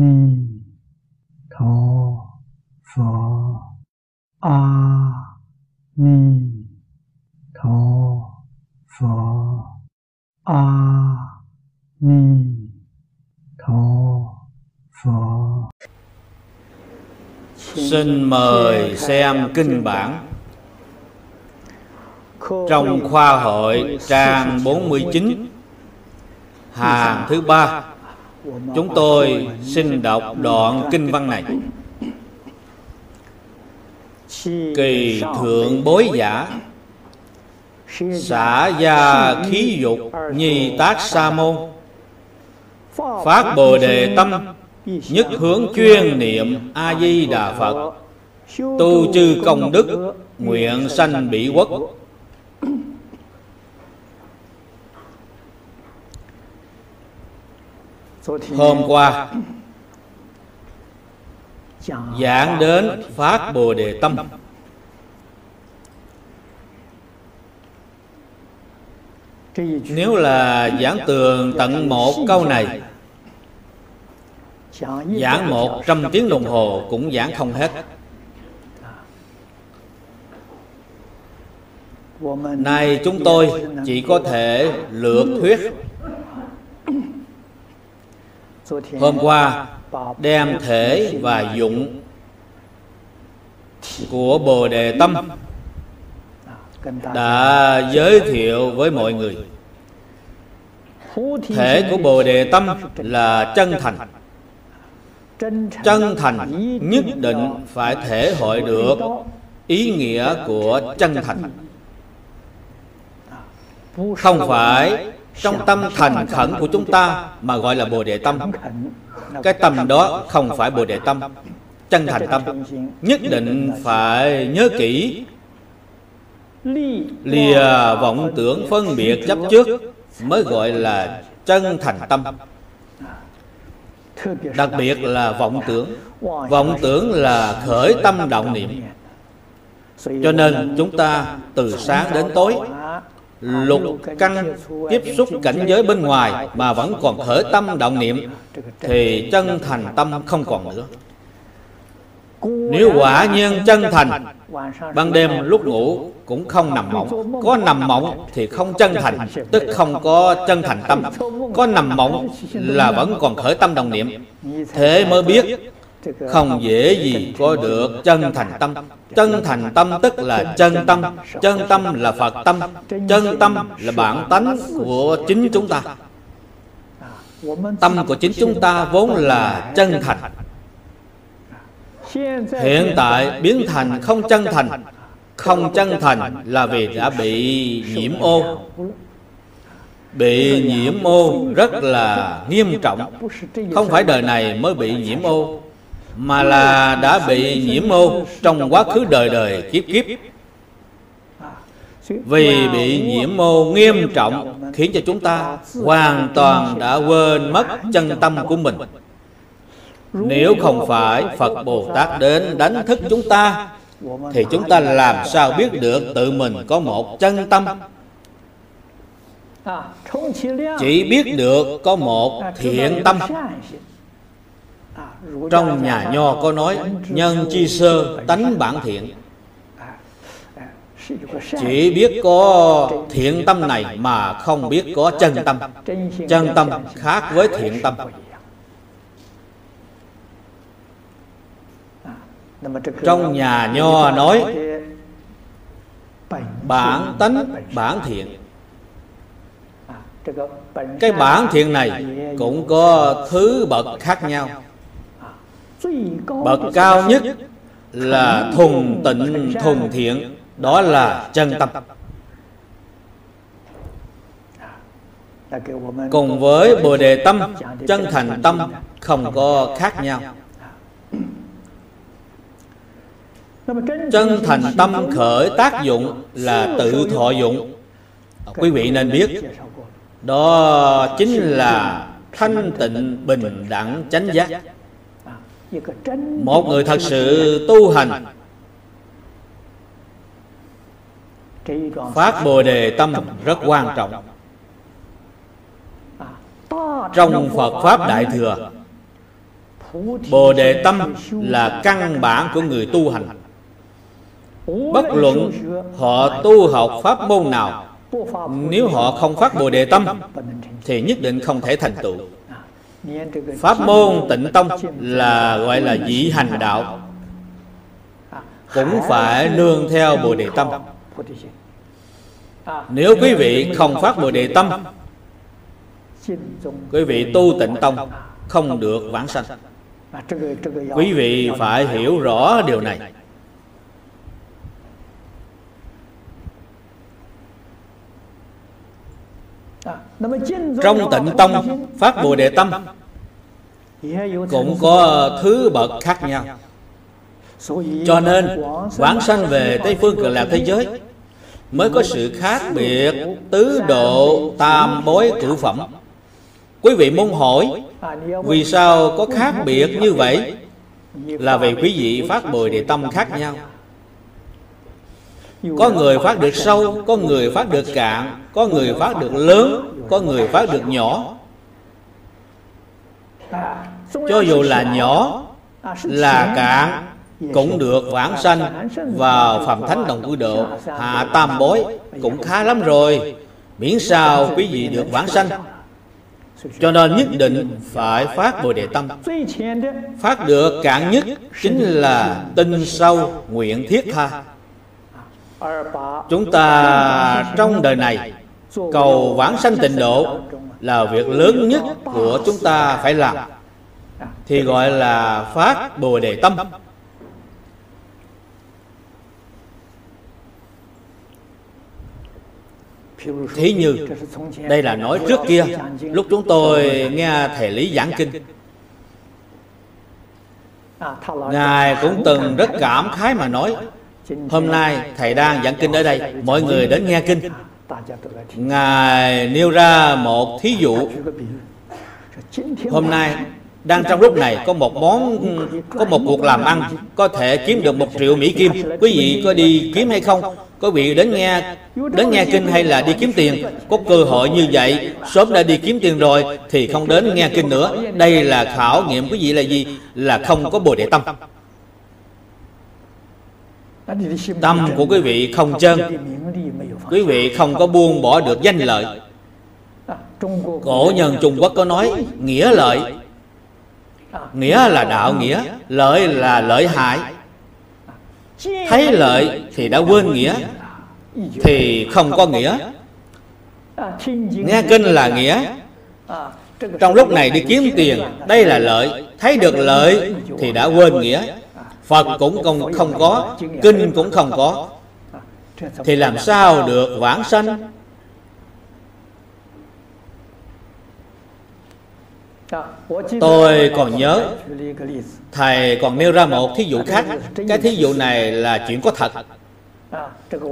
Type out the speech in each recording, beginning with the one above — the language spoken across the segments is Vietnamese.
ni tho pho. A ni tho pho. A ni tho pho. Xin mời xem kinh bản. Trong khoa hội, trang 49 Hàng thứ ba. Chúng tôi xin đọc đoạn kinh văn này. Kỳ thượng bối giả, Xả gia khí dục nhi tác sa môn, Phát bồ đề tâm, Nhất hướng chuyên niệm A-di-đà Phật, Tu chư công đức, Nguyện sanh bị quốc. Hôm qua Giảng đến Phát Bồ Đề Tâm. Nếu là giảng tường tận một câu này Giảng một trăm tiếng đồng hồ cũng giảng không hết. Nay chúng tôi chỉ có thể lược thuyết Hôm qua, đem thể và dụng của Bồ Đề Tâm đã giới thiệu với mọi người. Thể của Bồ Đề Tâm là chân thành. Chân thành nhất định phải thể hội được ý nghĩa của chân thành. Không phải trong tâm thành khẩn của chúng ta mà gọi là Bồ Đề Tâm. Cái tâm đó không phải Bồ Đề Tâm. Chân thành tâm Nhất định phải nhớ kỹ. Lìa vọng tưởng phân biệt chấp trước Mới gọi là chân thành tâm. Đặc biệt là vọng tưởng. Vọng tưởng là khởi tâm động niệm. Cho nên chúng ta từ sáng đến tối Lục căn tiếp xúc cảnh giới bên ngoài Mà vẫn còn khởi tâm động niệm, Thì chân thành tâm không còn nữa. Nếu quả nhiên chân thành, Ban đêm lúc ngủ cũng không nằm mộng. Có nằm mộng thì không chân thành, Tức không có chân thành tâm. Có nằm mộng là vẫn còn khởi tâm đồng niệm. Thế mới biết không dễ gì có được chân thành tâm. Chân thành tâm tức là chân tâm. Chân tâm là Phật tâm. Chân tâm là bản tánh của chính chúng ta. Tâm của chính chúng ta vốn là chân thành. Hiện tại biến thành không chân thành. Không chân thành là vì đã bị nhiễm ô. Bị nhiễm ô rất là nghiêm trọng. Không phải đời này mới bị nhiễm ô. Mà là đã bị nhiễm ô Trong quá khứ đời đời, kiếp kiếp. Vì bị nhiễm ô nghiêm trọng Khiến cho chúng ta hoàn toàn đã quên mất chân tâm của mình. Nếu không phải Phật Bồ Tát đến đánh thức chúng ta, Thì chúng ta làm sao biết được tự mình có một chân tâm? Chỉ biết được có một thiện tâm. Trong nhà nho có nói, Nhân chi sơ, tánh bản thiện. Chỉ biết có thiện tâm này mà không biết có chân tâm. Chân tâm khác với thiện tâm. Trong nhà nho nói, Bản tánh, bản thiện. Cái bản thiện này cũng có thứ bậc khác nhau. Bậc cao nhất là thuần tịnh thuần thiện, Đó là chân tâm. Cùng với Bồ Đề Tâm, Chân thành tâm không có khác nhau. Chân thành tâm khởi tác dụng là tự thọ dụng. Quý vị nên biết, Đó chính là thanh tịnh bình đẳng chánh giác. Một người thật sự tu hành Phát Bồ Đề Tâm rất quan trọng Trong Phật Pháp Đại Thừa Bồ Đề Tâm là căn bản của người tu hành Bất luận họ tu học pháp môn nào Nếu họ không phát Bồ Đề Tâm Thì nhất định không thể thành tựu Pháp môn tịnh tông là gọi là dị hành đạo. Cũng phải nương theo Bồ Đề Tâm. Nếu quý vị không phát Bồ Đề Tâm, Quý vị tu tịnh tông không được vãng sanh. Quý vị phải hiểu rõ điều này. Trong tịnh tông Phát Bồ Đề Tâm Cũng có thứ bậc khác nhau. Cho nên Vãng sanh về Tây Phương Cực Lạc thế giới Mới có sự khác biệt Tứ độ tam bối cửu phẩm. Quý vị muốn hỏi Vì sao có khác biệt như vậy? Là vì quý vị phát bồi địa tâm khác nhau Có người phát được sâu Có người phát được cạn Có người phát được lớn Có người phát được nhỏ. Cho dù là nhỏ Là cạn cũng được vãng sanh vào phạm thánh đồng cư độ. Hạ tam bối cũng khá lắm rồi. Miễn sao quý vị được vãng sanh. Cho nên nhất định phải phát Bồ Đề Tâm. Phát được cạn nhất Chính là tinh sâu nguyện thiết tha Chúng ta trong đời này, Cầu vãng sanh tịnh độ Là việc lớn nhất của chúng ta phải làm. Thì gọi là phát Bồ Đề Tâm. Thí như, Đây là nói trước kia, Lúc chúng tôi nghe Thầy Lý giảng kinh. Ngài cũng từng rất cảm khái mà nói Hôm nay Thầy đang giảng kinh ở đây. Mọi người đến nghe kinh. Ngài nêu ra một thí dụ. Hôm nay đang trong lúc này có một món, có một cuộc làm ăn. Có thể kiếm được một triệu mỹ kim. Quý vị có đi kiếm hay không? Có vị đến nghe đến nghe kinh hay là đi kiếm tiền? Có cơ hội như vậy, sớm đã đi kiếm tiền rồi thì không đến nghe kinh nữa. Đây là khảo nghiệm quý vị là gì? Là không có bồ đề tâm tâm của quý vị không chân. Quý vị không có buông bỏ được danh lợi. Cổ nhân trung quốc có nói, nghĩa lợi. Nghĩa là đạo nghĩa, lợi là lợi hại. Thấy lợi thì đã quên nghĩa, thì không có nghĩa. Nghe kinh là nghĩa. Trong lúc này đi kiếm tiền, đây là lợi. Thấy được lợi thì đã quên nghĩa phật cũng không không có, kinh cũng không có. Thì làm sao được vãng sanh? Tôi còn nhớ, Thầy còn nêu ra một thí dụ khác. Cái thí dụ này là chuyện có thật.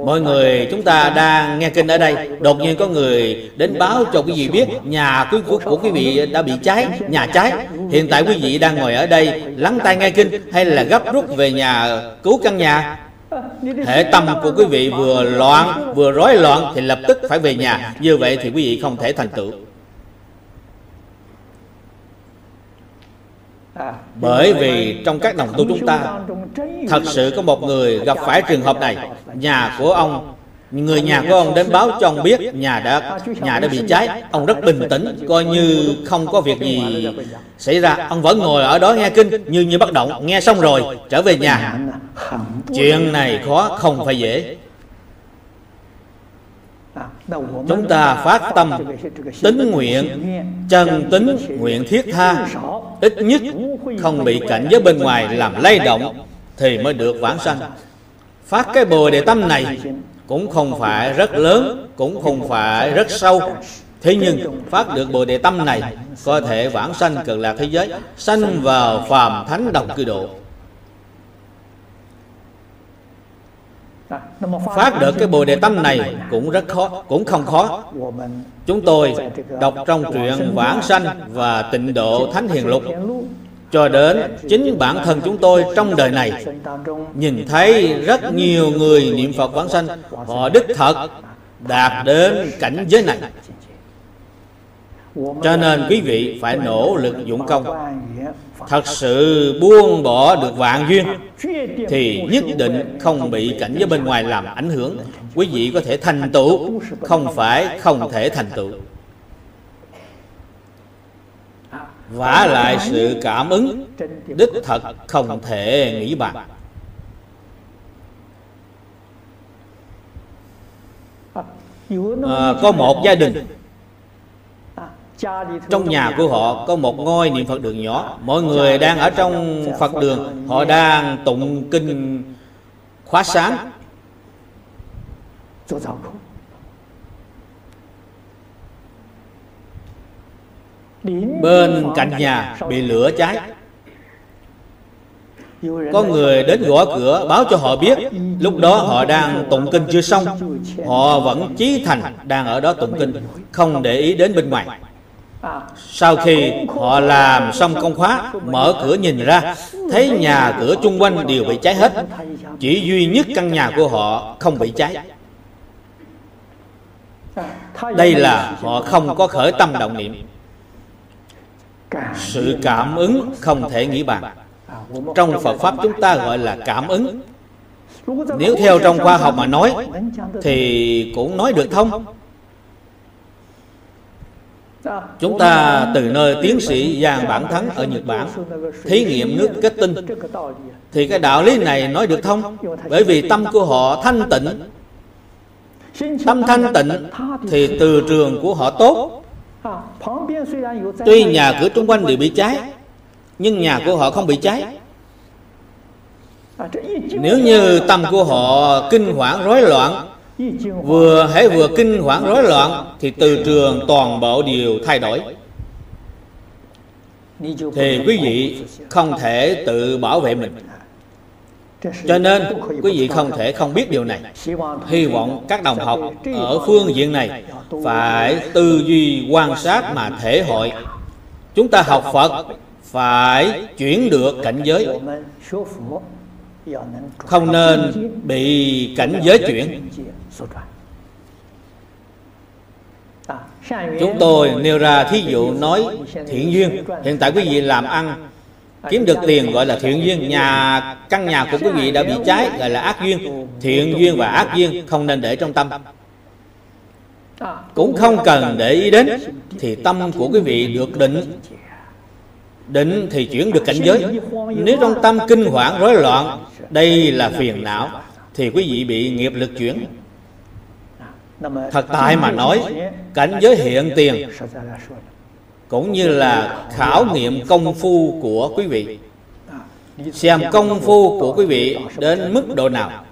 Mọi người chúng ta đang nghe kinh ở đây. Đột nhiên có người đến báo cho quý vị biết Nhà của, của, của quý vị đã bị cháy Nhà cháy. Hiện tại quý vị đang ngồi ở đây Lắng tai nghe kinh Hay là gấp rút về nhà cứu căn nhà? Hệ tâm của quý vị vừa loạn Vừa rối loạn Thì lập tức phải về nhà. Như vậy thì quý vị không thể thành tựu. Bởi vì trong các đồng tu chúng ta Thật sự có một người gặp phải trường hợp này. Nhà của ông Người nhà của ông đến báo cho ông biết Nhà đã nhà đã bị cháy. Ông rất bình tĩnh Coi như không có việc gì xảy ra. Ông vẫn ngồi ở đó nghe kinh Như như bất động. Nghe xong rồi trở về nhà. Chuyện này khó không phải dễ. Chúng ta phát tâm tính nguyện chân tính nguyện thiết tha ít nhất không bị cảnh giới bên ngoài làm lay động thì mới được vãng sanh. Phát cái bồ đề tâm này cũng không phải rất lớn, cũng không phải rất sâu. Thế nhưng phát được bồ đề tâm này có thể vãng sanh cực lạc thế giới, sanh vào phàm thánh đồng cư độ. Phát được cái bồ đề tâm này cũng rất khó, cũng không khó. Chúng tôi đọc trong truyện vãng sanh và tịnh độ thánh hiền lục. Cho đến chính bản thân chúng tôi trong đời này, nhìn thấy rất nhiều người niệm phật vãng sanh, họ đích thật đạt đến cảnh giới này cho nên quý vị phải nỗ lực dụng công. Thật sự buông bỏ được vạn duyên thì nhất định không bị cảnh giới bên ngoài làm ảnh hưởng. Quý vị có thể thành tựu không phải không thể thành tựu. Vả lại sự cảm ứng đích thật không thể nghĩ bàn. À, có một gia đình trong nhà của họ có một ngôi niệm phật đường nhỏ mọi người đang ở trong phật đường họ đang tụng kinh khóa sáng bên cạnh nhà bị lửa cháy có người đến gõ cửa báo cho họ biết lúc đó họ đang tụng kinh chưa xong họ vẫn chí thành đang ở đó tụng kinh không để ý đến bên ngoài sau khi họ làm xong công khóa, mở cửa nhìn ra, thấy nhà cửa chung quanh đều bị cháy hết. Chỉ duy nhất căn nhà của họ không bị cháy. Đây là họ không có khởi tâm động niệm. Sự cảm ứng không thể nghĩ bàn. Trong phật pháp chúng ta gọi là cảm ứng. Nếu theo trong khoa học mà nói, thì cũng nói được thông chúng ta từ nơi tiến sĩ Giang Bản Thắng ở Nhật Bản thí nghiệm nước kết tinh. Thì cái đạo lý này nói được thông bởi vì tâm của họ thanh tịnh. tâm thanh tịnh thì từ trường của họ tốt. Tuy nhà cửa xung quanh đều bị cháy nhưng nhà của họ không bị cháy. nếu như tâm của họ kinh hoảng rối loạn vừa hãy vừa kinh hoảng rối loạn, thì từ trường toàn bộ đều thay đổi. Thì quý vị không thể tự bảo vệ mình. Cho nên, quý vị không thể không biết điều này. Hy vọng các đồng học ở phương diện này phải tư duy, quan sát mà thể hội. Chúng ta học phật phải chuyển được cảnh giới. Không nên bị cảnh giới chuyển chúng tôi nêu ra thí dụ nói thiện duyên. hiện tại quý vị làm ăn kiếm được tiền gọi là thiện duyên. nhà căn nhà của quý vị đã bị cháy gọi là ác duyên. Thiện duyên và ác duyên không nên để trong tâm. Cũng không cần để ý đến thì tâm của quý vị được định. định thì chuyển được cảnh giới. nếu trong tâm kinh hoảng rối loạn đây là phiền não thì quý vị bị nghiệp lực chuyển thật tại mà nói cảnh giới hiện tiền. Cũng như là khảo nghiệm công phu của quý vị. Xem công phu của quý vị đến mức độ nào.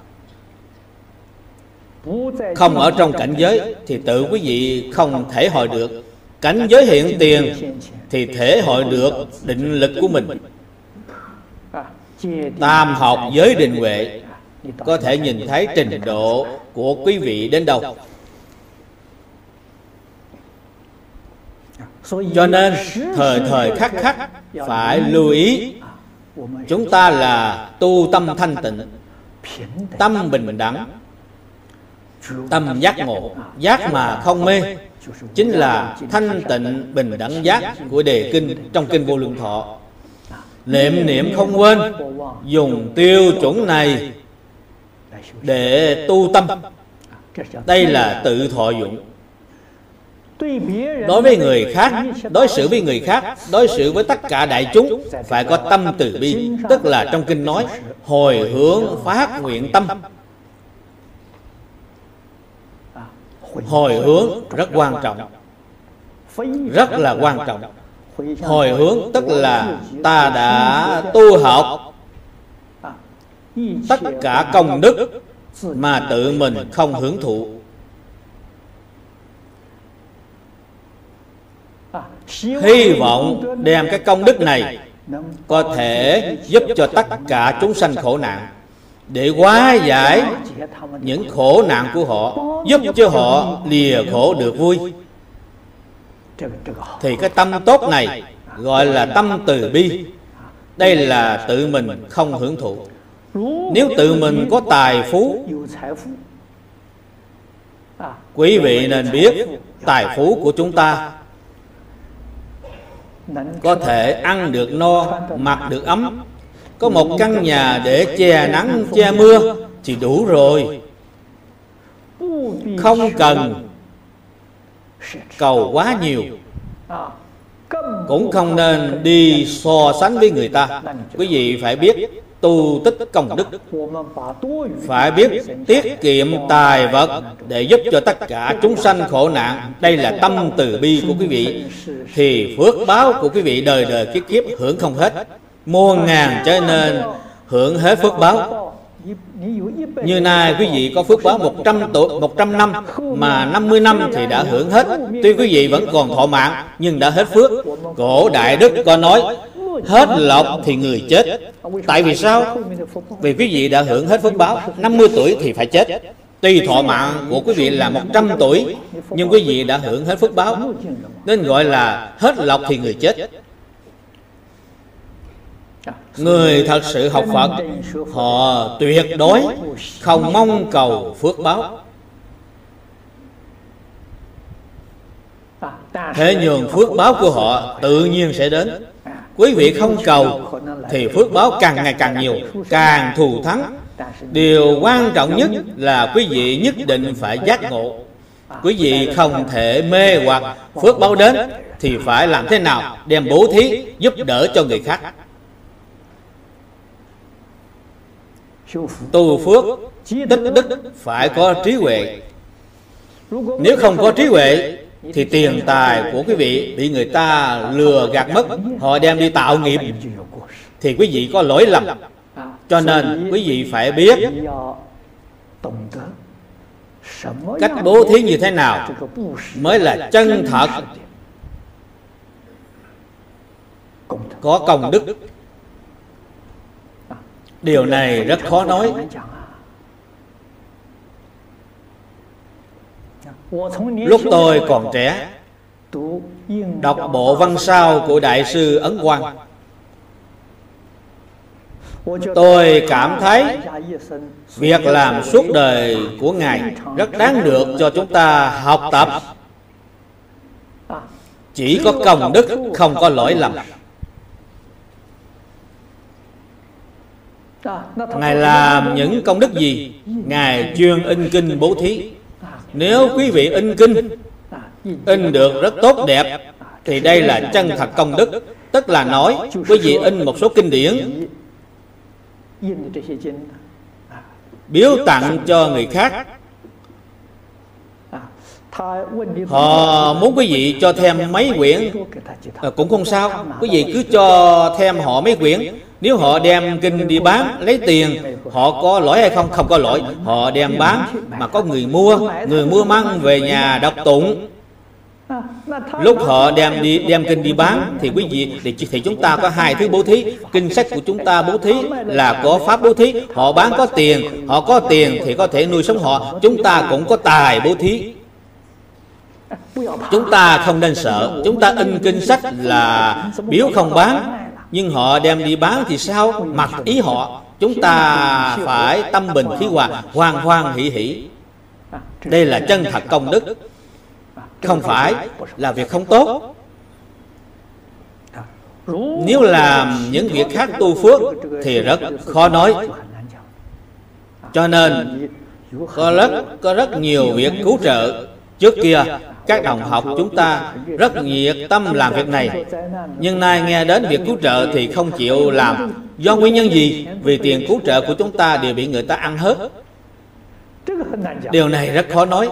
Không ở trong cảnh giới thì tự quý vị không thể hội được. Cảnh giới hiện tiền thì thể hội được định lực của mình. Tam học giới định huệ có thể nhìn thấy trình độ của quý vị đến đâu cho nên thời thời khắc khắc phải lưu ý, chúng ta là tu tâm thanh tịnh, tâm bình đẳng, tâm giác ngộ, giác mà không mê, chính là thanh tịnh bình đẳng giác của đề kinh trong kinh vô lượng thọ. Niệm niệm không quên, dùng tiêu chuẩn này để tu tâm. Đây là tự thọ dụng đối với người khác, đối xử với người khác, đối xử với tất cả đại chúng phải có tâm từ bi, tức là trong kinh nói, hồi hướng phát nguyện tâm. Hồi hướng rất quan trọng, rất là quan trọng. Hồi hướng tức là ta đã tu học tất cả công đức mà tự mình không hưởng thụ. Hy vọng đem cái công đức này có thể giúp cho tất cả chúng sanh khổ nạn để hóa giải những khổ nạn của họ, giúp cho họ lìa khổ được vui. Thì cái tâm tốt này gọi là tâm từ bi. Đây là tự mình không hưởng thụ. Nếu tự mình có tài phú, quý vị nên biết tài phú của chúng ta có thể ăn được no mặc được ấm. có một căn nhà để che nắng che mưa thì đủ rồi. Không cần cầu quá nhiều. cũng không nên đi so sánh với người ta. Quý vị phải biết tu tích công đức. Phải biết tiết kiệm tài vật để giúp cho tất cả chúng sanh khổ nạn. Đây là tâm từ bi của quý vị. Thì phước báo của quý vị đời đời kiếp kiếp hưởng không hết. Muôn ngàn cho nên hưởng hết phước báo. Như nay quý vị có phước báo 100 tuổi 100 năm mà 50 năm thì đã hưởng hết. Tuy quý vị vẫn còn thọ mạng, nhưng đã hết phước. Cổ Đại Đức có nói hết lộc thì người chết. Tại vì sao? Vì quý vị đã hưởng hết phước báo 50 tuổi thì phải chết. Tuy thọ mạng của quý vị là 100 tuổi, nhưng quý vị đã hưởng hết phước báo nên gọi là hết lộc thì người chết. Người thật sự học Phật, Họ tuyệt đối Không mong cầu phước báo Thế nhưng phước báo của họ Tự nhiên sẽ đến Quý vị không cầu, Thì phước báo càng ngày càng nhiều, Càng thù thắng. Điều quan trọng nhất là quý vị nhất định phải giác ngộ. Quý vị không thể mê hoặc phước báo đến, Thì phải làm thế nào Đem bố thí giúp đỡ cho người khác? Tu phước, tích đức phải có trí huệ. Nếu không có trí huệ thì tiền tài của quý vị bị người ta lừa gạt mất, họ đem đi tạo nghiệp. Thì quý vị có lỗi lầm. Cho nên quý vị phải biết cách bố thí như thế nào mới là chân thật. Có công đức. Điều này rất khó nói. Lúc tôi còn trẻ đọc bộ văn sao của đại sư ấn quang. Tôi cảm thấy việc làm suốt đời của ngài rất đáng được cho chúng ta học tập. chỉ có công đức không có lỗi lầm. Ngài làm những công đức gì? Ngài chuyên in kinh bố thí nếu quý vị in kinh In được rất tốt đẹp Thì đây là chân thật công đức. Tức là nói Quý vị in một số kinh điển. Biếu tặng cho người khác. Họ muốn quý vị cho thêm mấy quyển. À, Cũng không sao. Quý vị cứ cho thêm họ mấy quyển. Nếu họ đem kinh đi bán Lấy tiền Họ có lỗi hay không? Không có lỗi. Họ đem bán Mà có người mua Người mua mang về nhà đọc tụng. Lúc họ đem đi đem kinh đi bán thì quý vị thì, thì chúng ta có hai thứ bố thí. Kinh sách của chúng ta bố thí là có pháp bố thí. Họ bán có tiền họ có tiền thì có thể nuôi sống họ. Chúng ta cũng có tài bố thí. Chúng ta không nên sợ. Chúng ta in kinh sách là biếu không bán nhưng họ đem đi bán thì sao? Mặc ý họ, chúng ta phải tâm bình khí hòa hoan hoan hỷ hỷ. Đây là chân thật công đức. Không phải là việc không tốt. Nếu làm những việc khác tu phước thì rất khó nói. Cho nên có rất có rất nhiều việc cứu trợ trước kia, các đồng học chúng ta rất nhiệt tâm làm việc này. Nhưng nay nghe đến việc cứu trợ thì không chịu làm. Do nguyên nhân gì? Vì tiền cứu trợ của chúng ta đều bị người ta ăn hết. Điều này rất khó nói.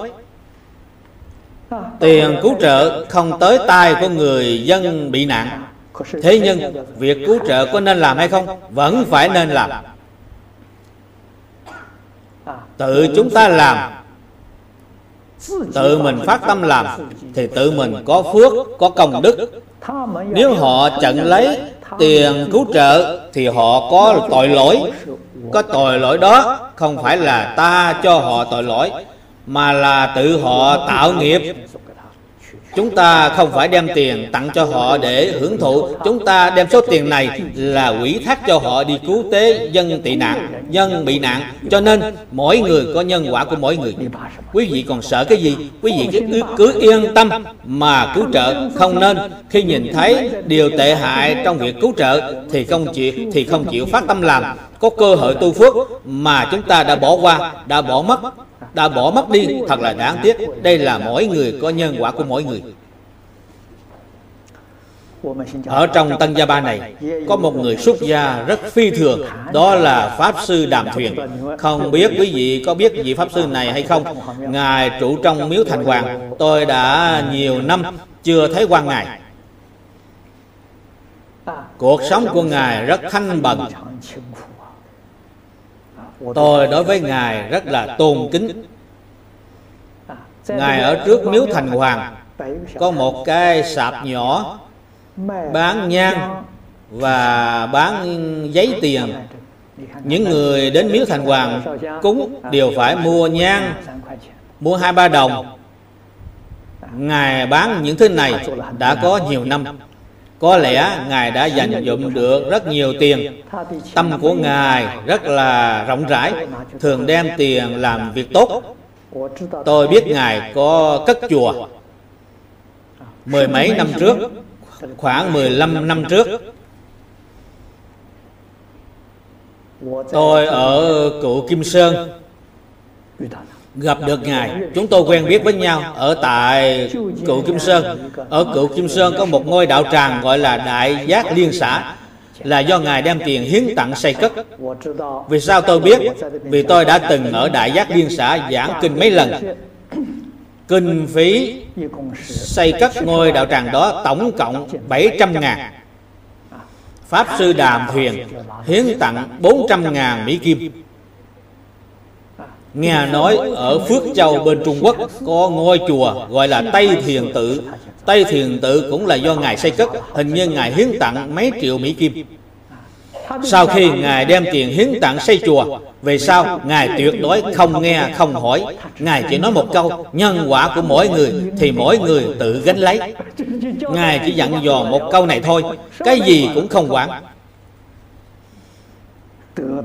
Tiền cứu trợ không tới tay của người dân bị nạn. Thế nhưng, việc cứu trợ có nên làm hay không? Vẫn phải nên làm. Tự chúng ta làm tự mình phát tâm làm, thì tự mình có phước, có công đức. Nếu họ chặn lấy tiền cứu trợ, thì họ có tội lỗi. Có tội lỗi đó không phải là ta cho họ tội lỗi, mà là tự họ tạo nghiệp. Chúng ta không phải đem tiền tặng cho họ để hưởng thụ. Chúng ta đem số tiền này là quỹ thác cho họ đi cứu tế dân tị nạn Dân bị nạn. Cho nên mỗi người có nhân quả của mỗi người. Quý vị còn sợ cái gì? Quý vị cứ, cứ yên tâm mà cứu trợ. Không nên. Khi nhìn thấy điều tệ hại trong việc cứu trợ Thì không chịu, thì không chịu phát tâm làm. Có cơ hội tu phước mà chúng ta đã bỏ qua Đã bỏ mất đã bỏ mất đi, thật là đáng tiếc. Đây là mỗi người có nhân quả của mỗi người. Ở trong Tân Gia Ba này, Có một người xuất gia rất phi thường. Đó là Pháp Sư Đàm Thuyền. Không biết quý vị có biết vị Pháp Sư này hay không? Ngài trụ trong miếu thành hoàng. Tôi đã nhiều năm chưa thấy quan Ngài. Cuộc sống của Ngài rất thanh bần. Tôi đối với Ngài rất là tôn kính. Ngài ở trước miếu thành hoàng Có một cái sạp nhỏ Bán nhang Và bán giấy tiền. Những người đến miếu thành hoàng Cúng đều phải mua nhang Mua hai ba đồng. Ngài bán những thứ này đã có nhiều năm có lẽ Ngài đã dành dụm được rất nhiều tiền. Tâm của Ngài rất là rộng rãi, Thường đem tiền làm việc tốt. Tôi biết Ngài có cất chùa. Mười mấy năm trước, Khoảng 15 năm trước, Tôi ở cụ Kim Sơn gặp được ngài, chúng tôi quen biết với nhau ở tại cựu kim sơn. Ở cựu kim sơn có một ngôi đạo tràng gọi là đại giác liên xã, là do ngài đem tiền hiến tặng xây cất. Vì sao tôi biết? Vì tôi đã từng ở đại giác liên xã giảng kinh mấy lần. Kinh phí xây cất ngôi đạo tràng đó tổng cộng 700 ngàn. Pháp Sư Đàm Thuyền hiến tặng 400 ngàn Mỹ Kim. Nghe nói ở Phước Châu bên Trung Quốc có ngôi chùa gọi là Tây Thiền Tự. Tây Thiền Tự cũng là do Ngài xây cất, hình như Ngài hiến tặng mấy triệu Mỹ Kim. Sau khi Ngài đem tiền hiến tặng xây chùa, về sau Ngài tuyệt đối không nghe, không hỏi. Ngài chỉ nói một câu, nhân quả của mỗi người thì mỗi người tự gánh lấy. Ngài chỉ dặn dò một câu này thôi, cái gì cũng không quản.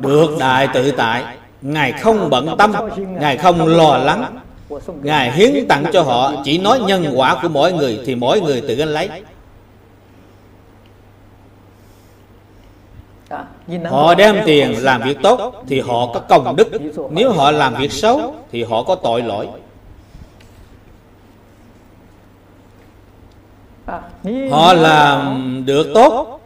Được đại tự tại Ngài không bận tâm, Ngài không lo lắng. Ngài hiến tặng cho họ, Chỉ nói nhân quả của mỗi người Thì mỗi người tự gánh lấy. Họ đem tiền làm việc tốt Thì họ có công đức. Nếu họ làm việc xấu Thì họ có tội lỗi. Họ làm được tốt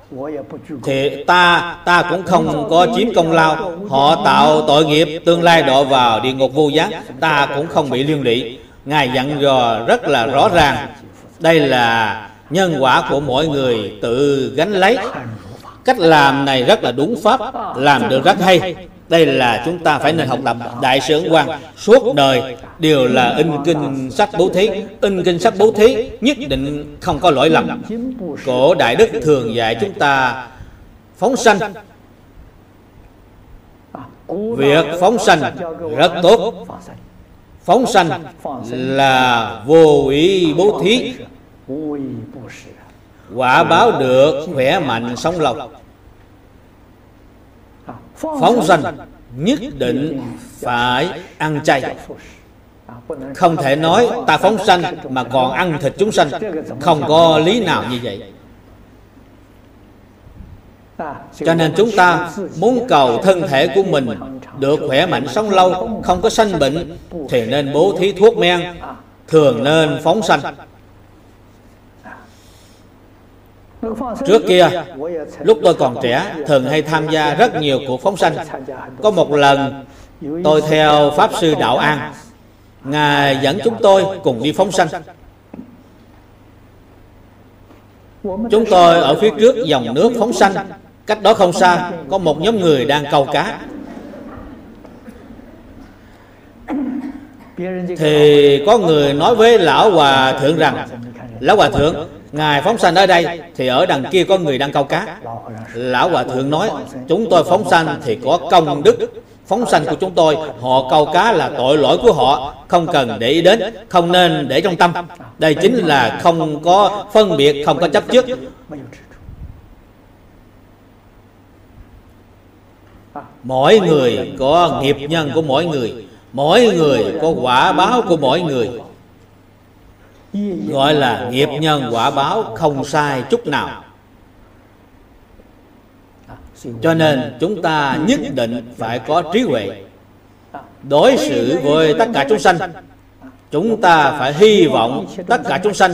thì ta ta cũng không có chiếm công lao. Họ tạo tội nghiệp, tương lai đọa vào địa ngục vô giác ta cũng không bị liên lụy. Ngài dặn dò rất là rõ ràng. Đây là nhân quả của mỗi người tự gánh lấy. Cách làm này rất là đúng pháp, làm được rất hay đây là chúng ta phải nên học tập đại sướng quan suốt đời đều là in kinh sách bố thí. In kinh sách bố thí nhất định không có lỗi lầm. Cổ đại đức thường dạy chúng ta phóng sanh. Việc phóng sanh rất tốt. Phóng sanh là vô ý bố thí. Quả báo được khỏe mạnh sống lộc phóng sanh nhất định phải ăn chay. Không thể nói ta phóng sanh mà còn ăn thịt chúng sanh. Không có lý nào như vậy. Cho nên chúng ta muốn cầu thân thể của mình được khỏe mạnh sống lâu, không có sanh bệnh, thì nên bố thí thuốc men, thường nên phóng sanh. Trước kia, lúc tôi còn trẻ, thường hay tham gia rất nhiều cuộc phóng sanh. Có một lần, tôi theo Pháp Sư Đạo An. Ngài dẫn chúng tôi cùng đi phóng sanh. Chúng tôi ở phía trước dòng nước phóng sanh. Cách đó không xa, có một nhóm người đang câu cá. Thì có người nói với Lão Hòa Thượng rằng Lão Hòa Thượng Ngài phóng sanh ở đây Thì ở đằng kia có người đang câu cá. Lão Hòa Thượng nói, Chúng tôi phóng sanh thì có công đức. Phóng sanh của chúng tôi, họ câu cá là tội lỗi của họ. Không cần để ý đến, không nên để trong tâm. Đây chính là không có phân biệt, không có chấp trước. Mỗi người có nghiệp nhân của mỗi người mỗi người có quả báo của mỗi người gọi là nghiệp nhân quả báo không sai chút nào. Cho nên chúng ta nhất định phải có trí huệ. Đối xử với tất cả chúng sanh. Chúng ta phải hy vọng tất cả chúng sanh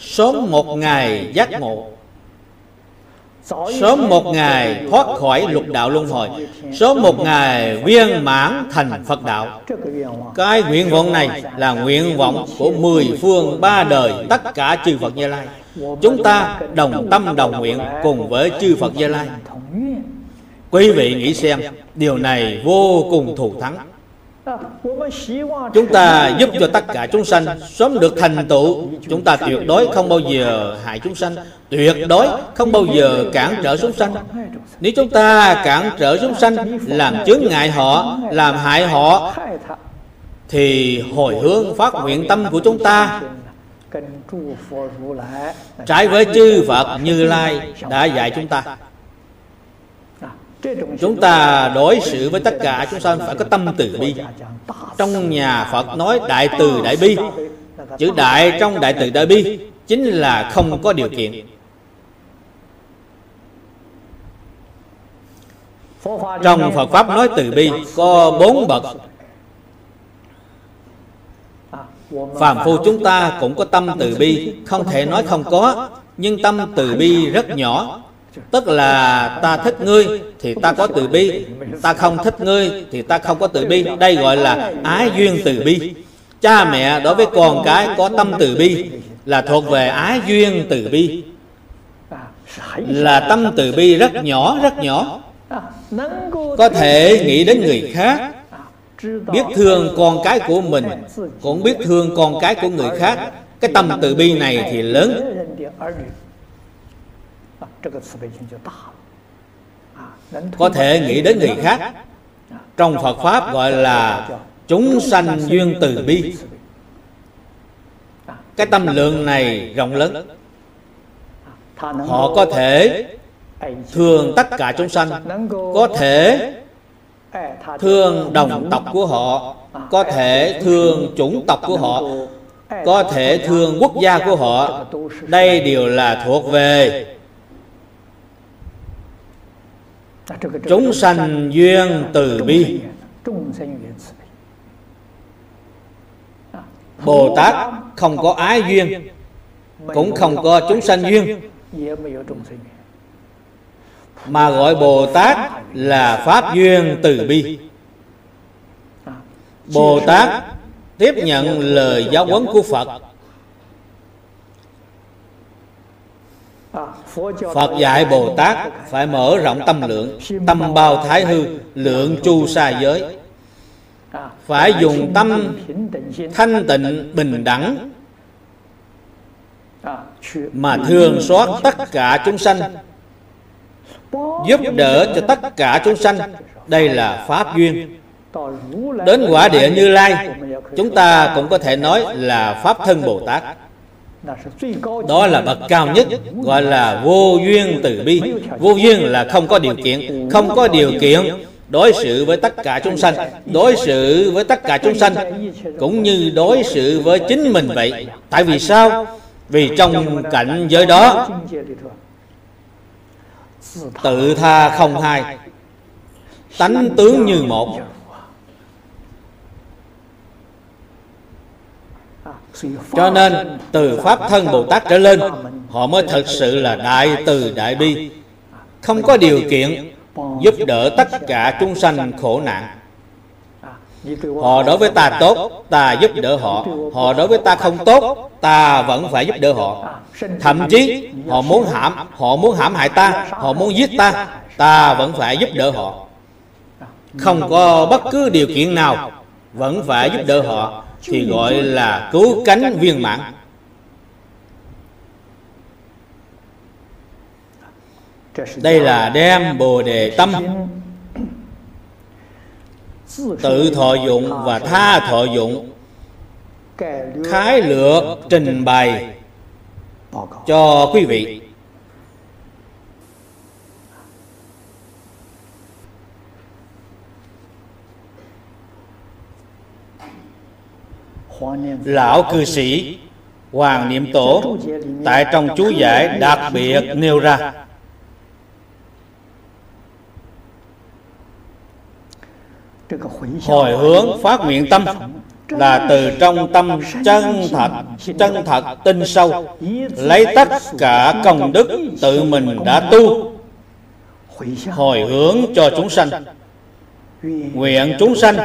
sớm một ngày giác ngộ sớm một ngày thoát khỏi lục đạo luân hồi. sớm một ngày viên mãn thành phật đạo. cái nguyện vọng này là nguyện vọng của mười phương ba đời tất cả chư phật như lai. chúng ta đồng tâm đồng nguyện cùng với chư phật như lai. Quý vị nghĩ xem điều này vô cùng thù thắng chúng ta giúp cho tất cả chúng sanh sớm được thành tựu. Chúng ta tuyệt đối không bao giờ hại chúng sanh. Tuyệt đối không bao giờ cản trở chúng sanh. Nếu chúng ta cản trở chúng sanh, làm chướng ngại họ, làm hại họ, thì hồi hướng phát nguyện tâm của chúng ta trái với chư Phật Như Lai đã dạy chúng ta chúng ta đối xử với tất cả chúng sanh phải có tâm từ bi. Trong nhà phật nói đại từ đại bi. Chữ đại trong đại từ đại bi chính là không có điều kiện. Trong phật pháp nói từ bi có bốn bậc. Phàm phu chúng ta cũng có tâm từ bi. Không thể nói không có, nhưng tâm từ bi rất nhỏ tức là ta thích ngươi thì ta có từ bi. Ta không thích ngươi thì ta không có từ bi. Đây gọi là ái duyên từ bi. Cha mẹ đối với con cái có tâm từ bi là thuộc về ái duyên từ bi. Là tâm từ bi rất nhỏ rất nhỏ. Có thể nghĩ đến người khác, biết thương con cái của mình, cũng biết thương con cái của người khác. Cái tâm từ bi này thì lớn có thể nghĩ đến người khác. Trong phật pháp gọi là chúng sanh duyên từ bi. cái tâm lượng này rộng lớn. Họ có thể thương tất cả chúng sanh. có thể thương đồng tộc của họ. Có thể thương chủng tộc của họ. có thể thương quốc gia của họ. Đây đều là thuộc về chúng sanh duyên từ bi. bồ tát không có ái duyên cũng không có chúng sanh duyên. mà gọi bồ tát là pháp duyên từ bi. bồ tát tiếp nhận lời giáo huấn của phật Phật dạy Bồ Tát phải mở rộng tâm lượng, Tâm bao thái hư, Lượng chu sa giới. Phải dùng tâm thanh tịnh, bình đẳng Mà thường xót tất cả chúng sanh, Giúp đỡ cho tất cả chúng sanh. Đây là Pháp duyên. Đến quả địa Như Lai, Chúng ta cũng có thể nói là Pháp thân Bồ Tát đó là bậc cao nhất gọi là vô duyên từ bi. Vô duyên là không có điều kiện không có điều kiện đối xử với tất cả chúng sanh. Đối xử với tất cả chúng sanh cũng như đối xử với chính mình vậy. Tại vì sao? Vì trong cảnh giới đó tự tha không hai. Tánh tướng như một cho nên, từ pháp thân bồ tát trở lên, họ mới thật sự là đại từ đại bi. Không có điều kiện giúp đỡ tất cả chúng sanh khổ nạn. Họ đối với ta tốt, ta giúp đỡ họ. Họ đối với ta không tốt, ta vẫn phải giúp đỡ họ. Thậm chí, họ muốn hãm, họ muốn hãm hại ta, họ muốn giết ta ta vẫn phải giúp đỡ họ. Không có bất cứ điều kiện nào vẫn phải giúp đỡ họ thì gọi là cứu cánh viên mãn. đây là đem bồ đề tâm. Tự thọ dụng và tha thọ dụng. Khái lược trình bày cho quý vị lão cư sĩ, hoàng niệm tổ, tại trong chú giải đặc biệt nêu ra. Hồi hướng phát nguyện tâm là từ trong tâm chân thật chân thật tinh sâu, lấy tất cả công đức tự mình đã tu. Hồi hướng cho chúng sanh, nguyện chúng sanh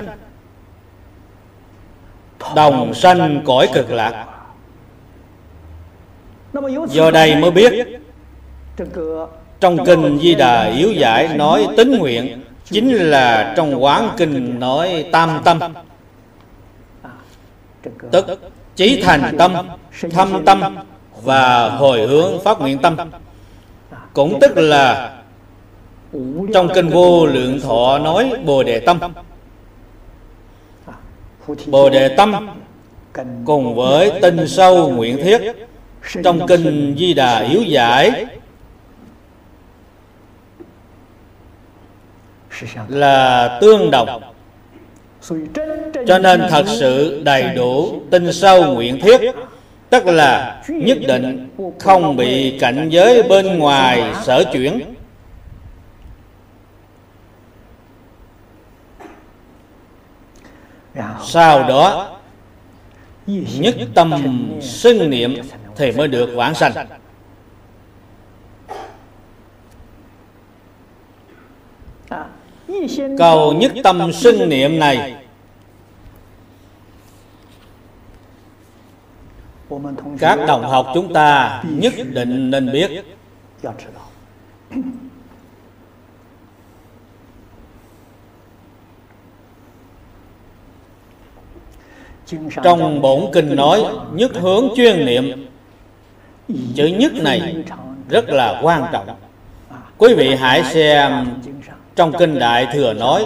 đồng sanh cõi cực lạc. Do đây mới biết, trong kinh di đà yếu giải nói tính nguyện, chính là trong quán kinh nói tam tâm. Tức chí thành tâm, thâm tâm và hồi hướng phát nguyện tâm. Cũng tức là, trong kinh vô lượng thọ nói bồ đề tâm bồ đề tâm cùng với tinh sâu nguyện thiết trong kinh di đà yếu giải. Là tương đồng. Cho nên thật sự đầy đủ tinh sâu nguyện thiết tức là nhất định không bị cảnh giới bên ngoài sở chuyển sau đó nhất tâm xưng niệm thì mới được vãng sanh. Câu nhất tâm xưng niệm này các đồng học chúng ta nhất định nên biết trong bổn kinh nói, nhất hướng chuyên niệm. Chữ nhất này rất là quan trọng. Quý vị hãy xem trong kinh đại thừa nói,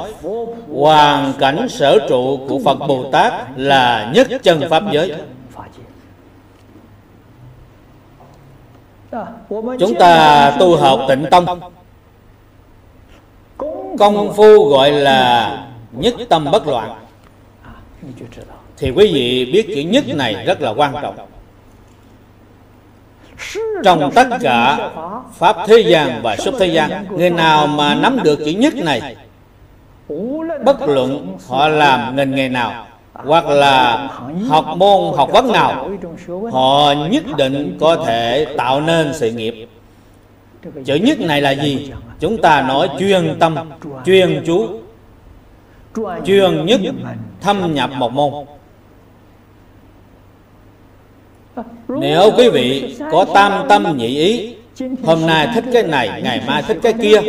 hoàn cảnh sở trụ của phật bồ tát là nhất chân pháp giới. Chúng ta tu học tịnh tông công phu gọi là nhất tâm bất loạn thì quý vị biết chữ nhất này rất là quan trọng. Trong tất cả pháp thế gian và xuất thế gian, người nào mà nắm được chữ nhất này, bất luận họ làm ngành nghề nào hoặc là học môn, học vấn nào, họ nhất định có thể tạo nên sự nghiệp. Chữ nhất này là gì? Chúng ta nói chuyên tâm, chuyên chú, chuyên nhất thâm nhập một môn nếu quý vị có tam tâm nhị ý, hôm nay thích cái này, ngày mai thích cái kia,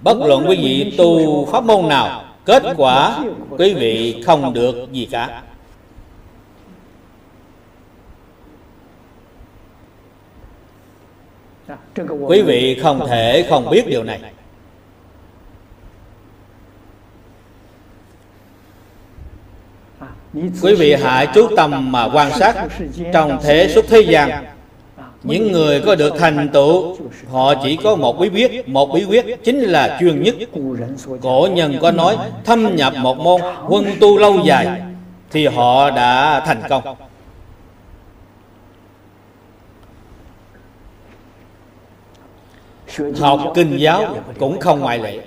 bất luận quý vị tu pháp môn nào, kết quả quý vị không được gì cả. Quý vị không thể không biết điều này. Quý vị hãy chú tâm mà quan sát trong thế xuất thế gian. Những người có được thành tựu, họ chỉ có một bí quyết. Một bí quyết chính là chuyên nhất. Cổ nhân có nói, thâm nhập một môn quân tu lâu dài, thì họ đã thành công. Học kinh giáo cũng không ngoại lệ.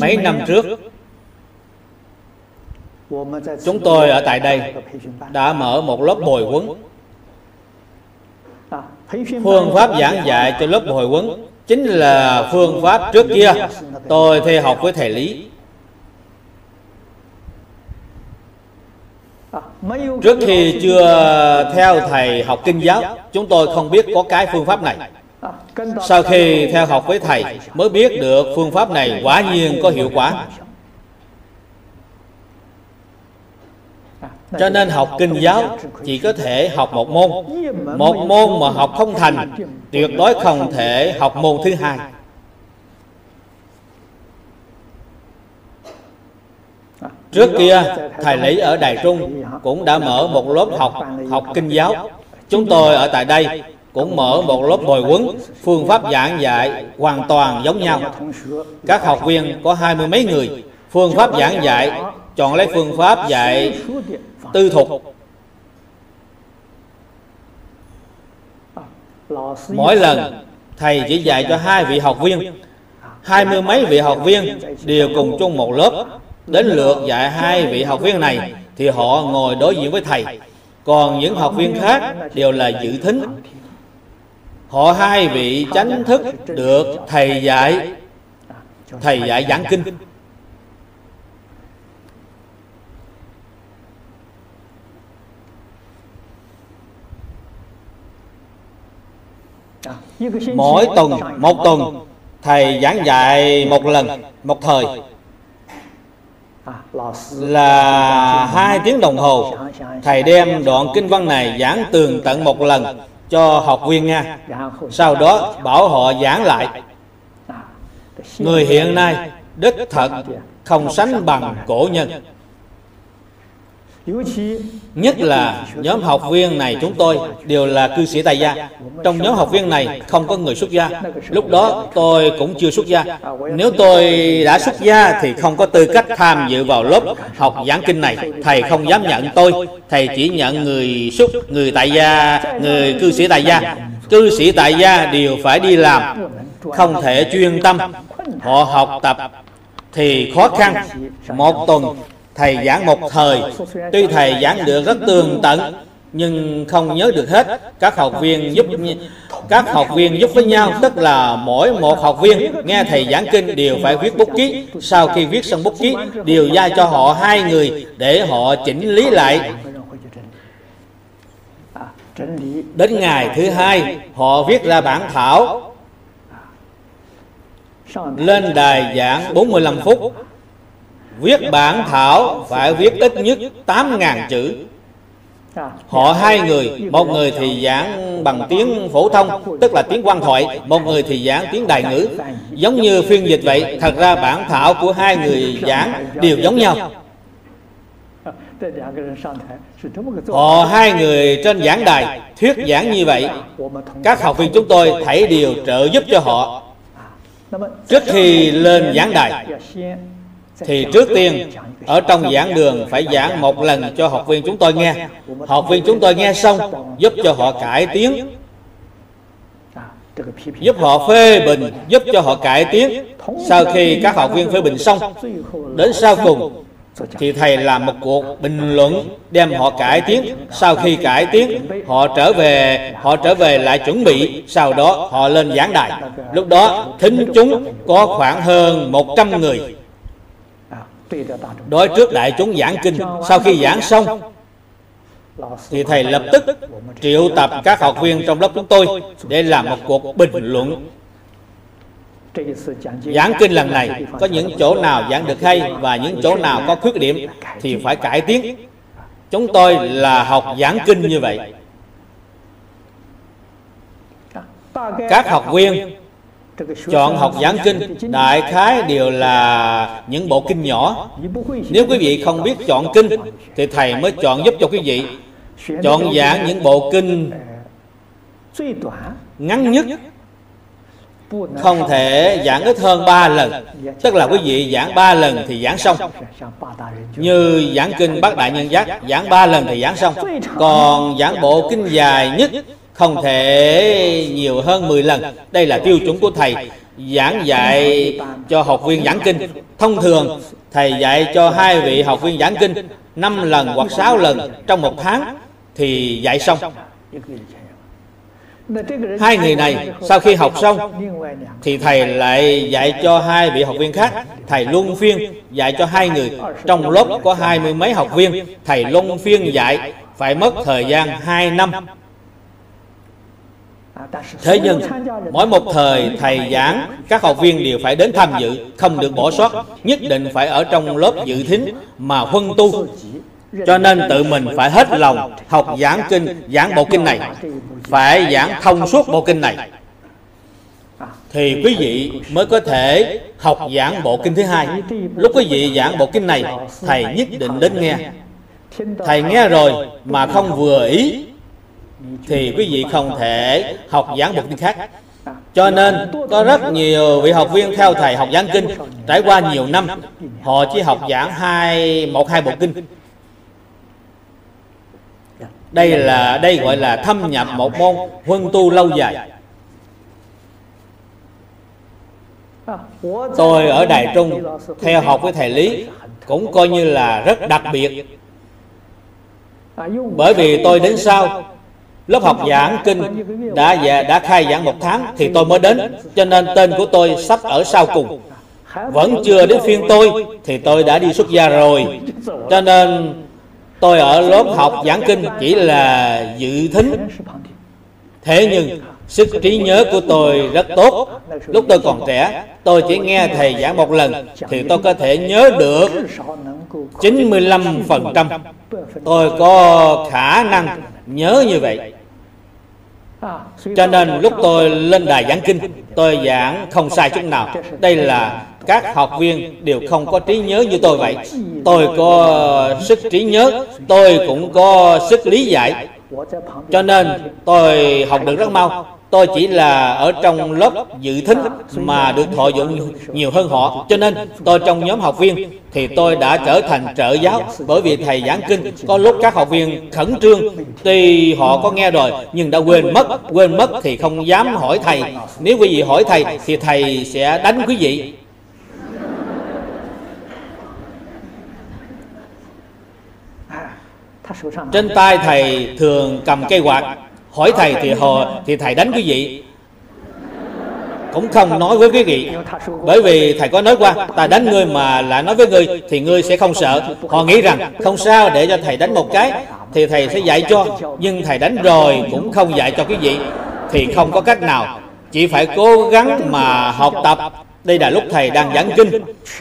Mấy năm trước chúng tôi ở tại đây đã mở một lớp bồi huấn. Phương pháp giảng dạy cho lớp bồi huấn chính là phương pháp trước kia. tôi theo học với thầy lý. trước khi chưa theo thầy học kinh giáo chúng tôi không biết có cái phương pháp này sau khi theo học với Thầy, mới biết được phương pháp này quả nhiên có hiệu quả. Cho nên học kinh giáo chỉ có thể học một môn. Một môn mà học không thành, Tuyệt đối không thể học môn thứ hai. Trước kia, Thầy Lý ở Đài Trung cũng đã mở một lớp học học kinh giáo. Chúng tôi ở tại đây cũng mở một lớp bồi huấn, phương pháp giảng dạy hoàn toàn giống nhau. Các học viên có hai mươi mấy người, phương pháp giảng dạy chọn lấy phương pháp dạy tư thục. Mỗi lần thầy chỉ dạy cho hai vị học viên, hai mươi mấy vị học viên đều cùng chung một lớp. Đến lượt dạy hai vị học viên này thì họ ngồi đối diện với thầy, còn những học viên khác đều là dự thính họ hai vị chánh thức được thầy dạy. Thầy dạy giảng kinh. Mỗi tuần, một tuần, thầy giảng dạy một lần, một thời. Là hai tiếng đồng hồ, thầy đem đoạn kinh văn này giảng tường tận một lần cho học viên nha sau đó bảo họ giảng lại. Người hiện nay đích thật không sánh bằng cổ nhân. Nhất là nhóm học viên này chúng tôi đều là cư sĩ tại gia. Trong nhóm học viên này không có người xuất gia. Lúc đó tôi cũng chưa xuất gia. Nếu tôi đã xuất gia thì không có tư cách tham dự vào lớp học giảng kinh này. Thầy không dám nhận tôi. Thầy chỉ nhận người xuất, người tại gia, người cư sĩ tại gia. Cư sĩ tại gia đều phải đi làm Không thể chuyên tâm. Họ học tập thì khó khăn. Một tuần thầy giảng một thời. tuy thầy giảng được rất tường tận nhưng không nhớ được hết. Các học viên giúp các học viên giúp với nhau. Tức là mỗi một học viên nghe thầy giảng kinh đều phải viết bút ký. Sau khi viết xong bút ký đều giao cho họ hai người để họ chỉnh lý lại. Đến ngày thứ hai họ viết ra bản thảo. Lên đài giảng 45 phút Viết bản thảo phải viết ít nhất 8.000 chữ. Họ hai người, Một người thì giảng bằng tiếng phổ thông, Tức là tiếng quan thoại, Một người thì giảng tiếng đại ngữ. Giống như phiên dịch vậy, Thật ra bản thảo của hai người giảng đều giống nhau. Họ hai người trên giảng đài Thuyết giảng như vậy. Các học viên chúng tôi thảy đều trợ giúp cho họ. Trước khi lên giảng đài thì trước tiên, ở trong giảng đường phải giảng một lần cho học viên chúng tôi nghe. Học viên chúng tôi nghe xong, giúp cho họ cải tiến. Giúp họ phê bình, giúp cho họ cải tiến. Sau khi các học viên phê bình xong, đến sau cùng, thì thầy làm một cuộc bình luận đem họ cải tiến. Sau khi cải tiến, họ trở về, họ trở về lại chuẩn bị. Sau đó, họ lên giảng đài. Lúc đó, thính chúng có khoảng hơn 100 người đối trước đại chúng giảng kinh, sau khi giảng xong, thì thầy lập tức triệu tập các học viên trong lớp chúng tôi để làm một cuộc bình luận. Giảng kinh lần này, có những chỗ nào giảng được hay và những chỗ nào có khuyết điểm thì phải cải tiến. Chúng tôi là học giảng kinh như vậy. Các học viên chọn học giảng kinh. Đại khái đều là những bộ kinh nhỏ. Nếu quý vị không biết chọn kinh, thì thầy mới chọn giúp cho quý vị. Chọn giảng những bộ kinh ngắn nhất, không thể giảng ít hơn 3 lần. Tức là quý vị giảng 3 lần thì giảng xong. Như giảng kinh bát đại nhân giác, giảng 3 lần thì giảng xong. Còn giảng bộ kinh dài nhất không thể nhiều hơn 10 lần. Đây là tiêu chuẩn của thầy. Giảng dạy cho học viên giảng kinh. Thông thường, thầy dạy cho hai vị học viên giảng kinh 5 lần hoặc 6 lần trong một tháng thì dạy xong. Hai người này, sau khi học xong, thì thầy lại dạy cho hai vị học viên khác. Thầy luân phiên dạy cho hai người. Trong lớp có hai mươi mấy học viên, thầy luân phiên dạy phải mất thời gian 2 năm. Thế nhưng, mỗi một thời, thầy giảng, Các học viên đều phải đến tham dự, Không được bỏ sót, Nhất định phải ở trong lớp dự thính Mà huân tu. Cho nên tự mình phải hết lòng Học giảng kinh, Giảng bộ kinh này, Phải giảng thông suốt bộ kinh này. Thì quý vị mới có thể học giảng bộ kinh thứ hai. Lúc quý vị giảng bộ kinh này, thầy nhất định đến nghe. Thầy nghe rồi mà không vừa ý thì quý vị không thể học giảng bộ kinh khác. cho nên có rất nhiều vị học viên theo thầy học giảng kinh. trải qua nhiều năm họ chỉ học giảng hai một hai bộ kinh. Đây là đây gọi là thâm nhập một môn huân tu lâu dài. Tôi ở đài trung theo học với thầy lý cũng coi như là rất đặc biệt. Bởi vì tôi đến sau lớp học giảng kinh đã đã khai giảng một tháng thì tôi mới đến, cho nên tên của tôi sắp ở sau cùng. Vẫn chưa đến phiên tôi thì tôi đã đi xuất gia rồi. Cho nên tôi ở lớp học giảng kinh chỉ là dự thính. Thế nhưng sức trí nhớ của tôi rất tốt. Lúc tôi còn trẻ, tôi chỉ nghe thầy giảng một lần thì tôi có thể nhớ được 95% tôi có khả năng nhớ như vậy cho nên lúc tôi lên đài giảng kinh, tôi giảng không sai chút nào. Đây là các học viên đều không có trí nhớ như tôi vậy. Tôi có sức trí nhớ, tôi cũng có sức lý giải. Cho nên tôi học được rất mau tôi chỉ là ở trong lớp dự thính mà được thọ dụng nhiều hơn họ. Cho nên tôi trong nhóm học viên thì tôi đã trở thành trợ giáo. Bởi vì thầy giảng kinh có lúc các học viên khẩn trương. Tuy họ có nghe rồi nhưng đã quên mất. Quên mất thì không dám hỏi thầy. Nếu quý vị hỏi thầy thì thầy sẽ đánh quý vị. Trên tay thầy thường cầm cây quạt hỏi thầy thì họ thì thầy đánh quý vị cũng không nói với quý vị bởi vì thầy có nói qua ta đánh ngươi mà lại nói với ngươi thì ngươi sẽ không sợ. Họ nghĩ rằng không sao để cho thầy đánh một cái thì thầy sẽ dạy cho. Nhưng thầy đánh rồi cũng không dạy cho quý vị thì không có cách nào. Chỉ phải cố gắng mà học tập. Đây là lúc thầy đang giảng kinh.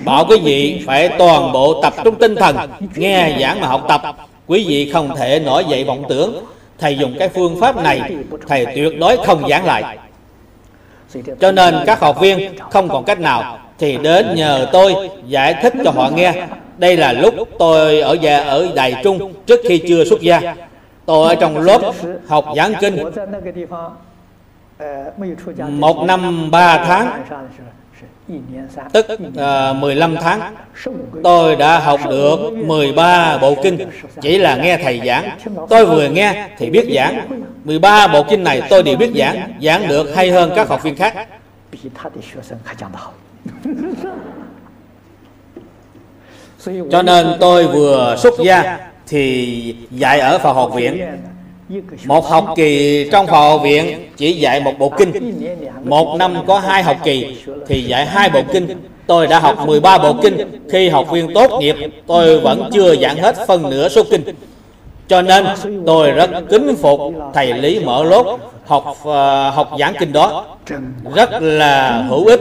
Bảo quý vị phải toàn bộ tập trung tinh thần nghe giảng mà học tập. Quý vị không thể nổi dậy vọng tưởng thầy dùng cái phương pháp này, thầy tuyệt đối không giảng lại. Cho nên các học viên không còn cách nào thì đến nhờ tôi giải thích cho họ nghe. Đây là lúc tôi ở nhà ở đài trung trước khi chưa xuất gia. Tôi ở trong lớp học giảng kinh. Một năm ba tháng tức à, 15 tháng. Tôi đã học được 13 bộ kinh. Chỉ là nghe thầy giảng. Tôi vừa nghe thì biết giảng. 13 bộ kinh này tôi đều biết giảng. Giảng được hay hơn các học viên khác. Cho nên tôi vừa xuất gia thì dạy ở phòng học viện một học kỳ trong phò học viện chỉ dạy một bộ kinh. Một năm có hai học kỳ thì dạy hai bộ kinh. Tôi đã học 13 bộ kinh. Khi học viên tốt nghiệp tôi vẫn chưa giảng hết phân nửa số kinh. Cho nên tôi rất kính phục thầy lý mở lốt học uh, học giảng kinh đó. Rất là hữu ích.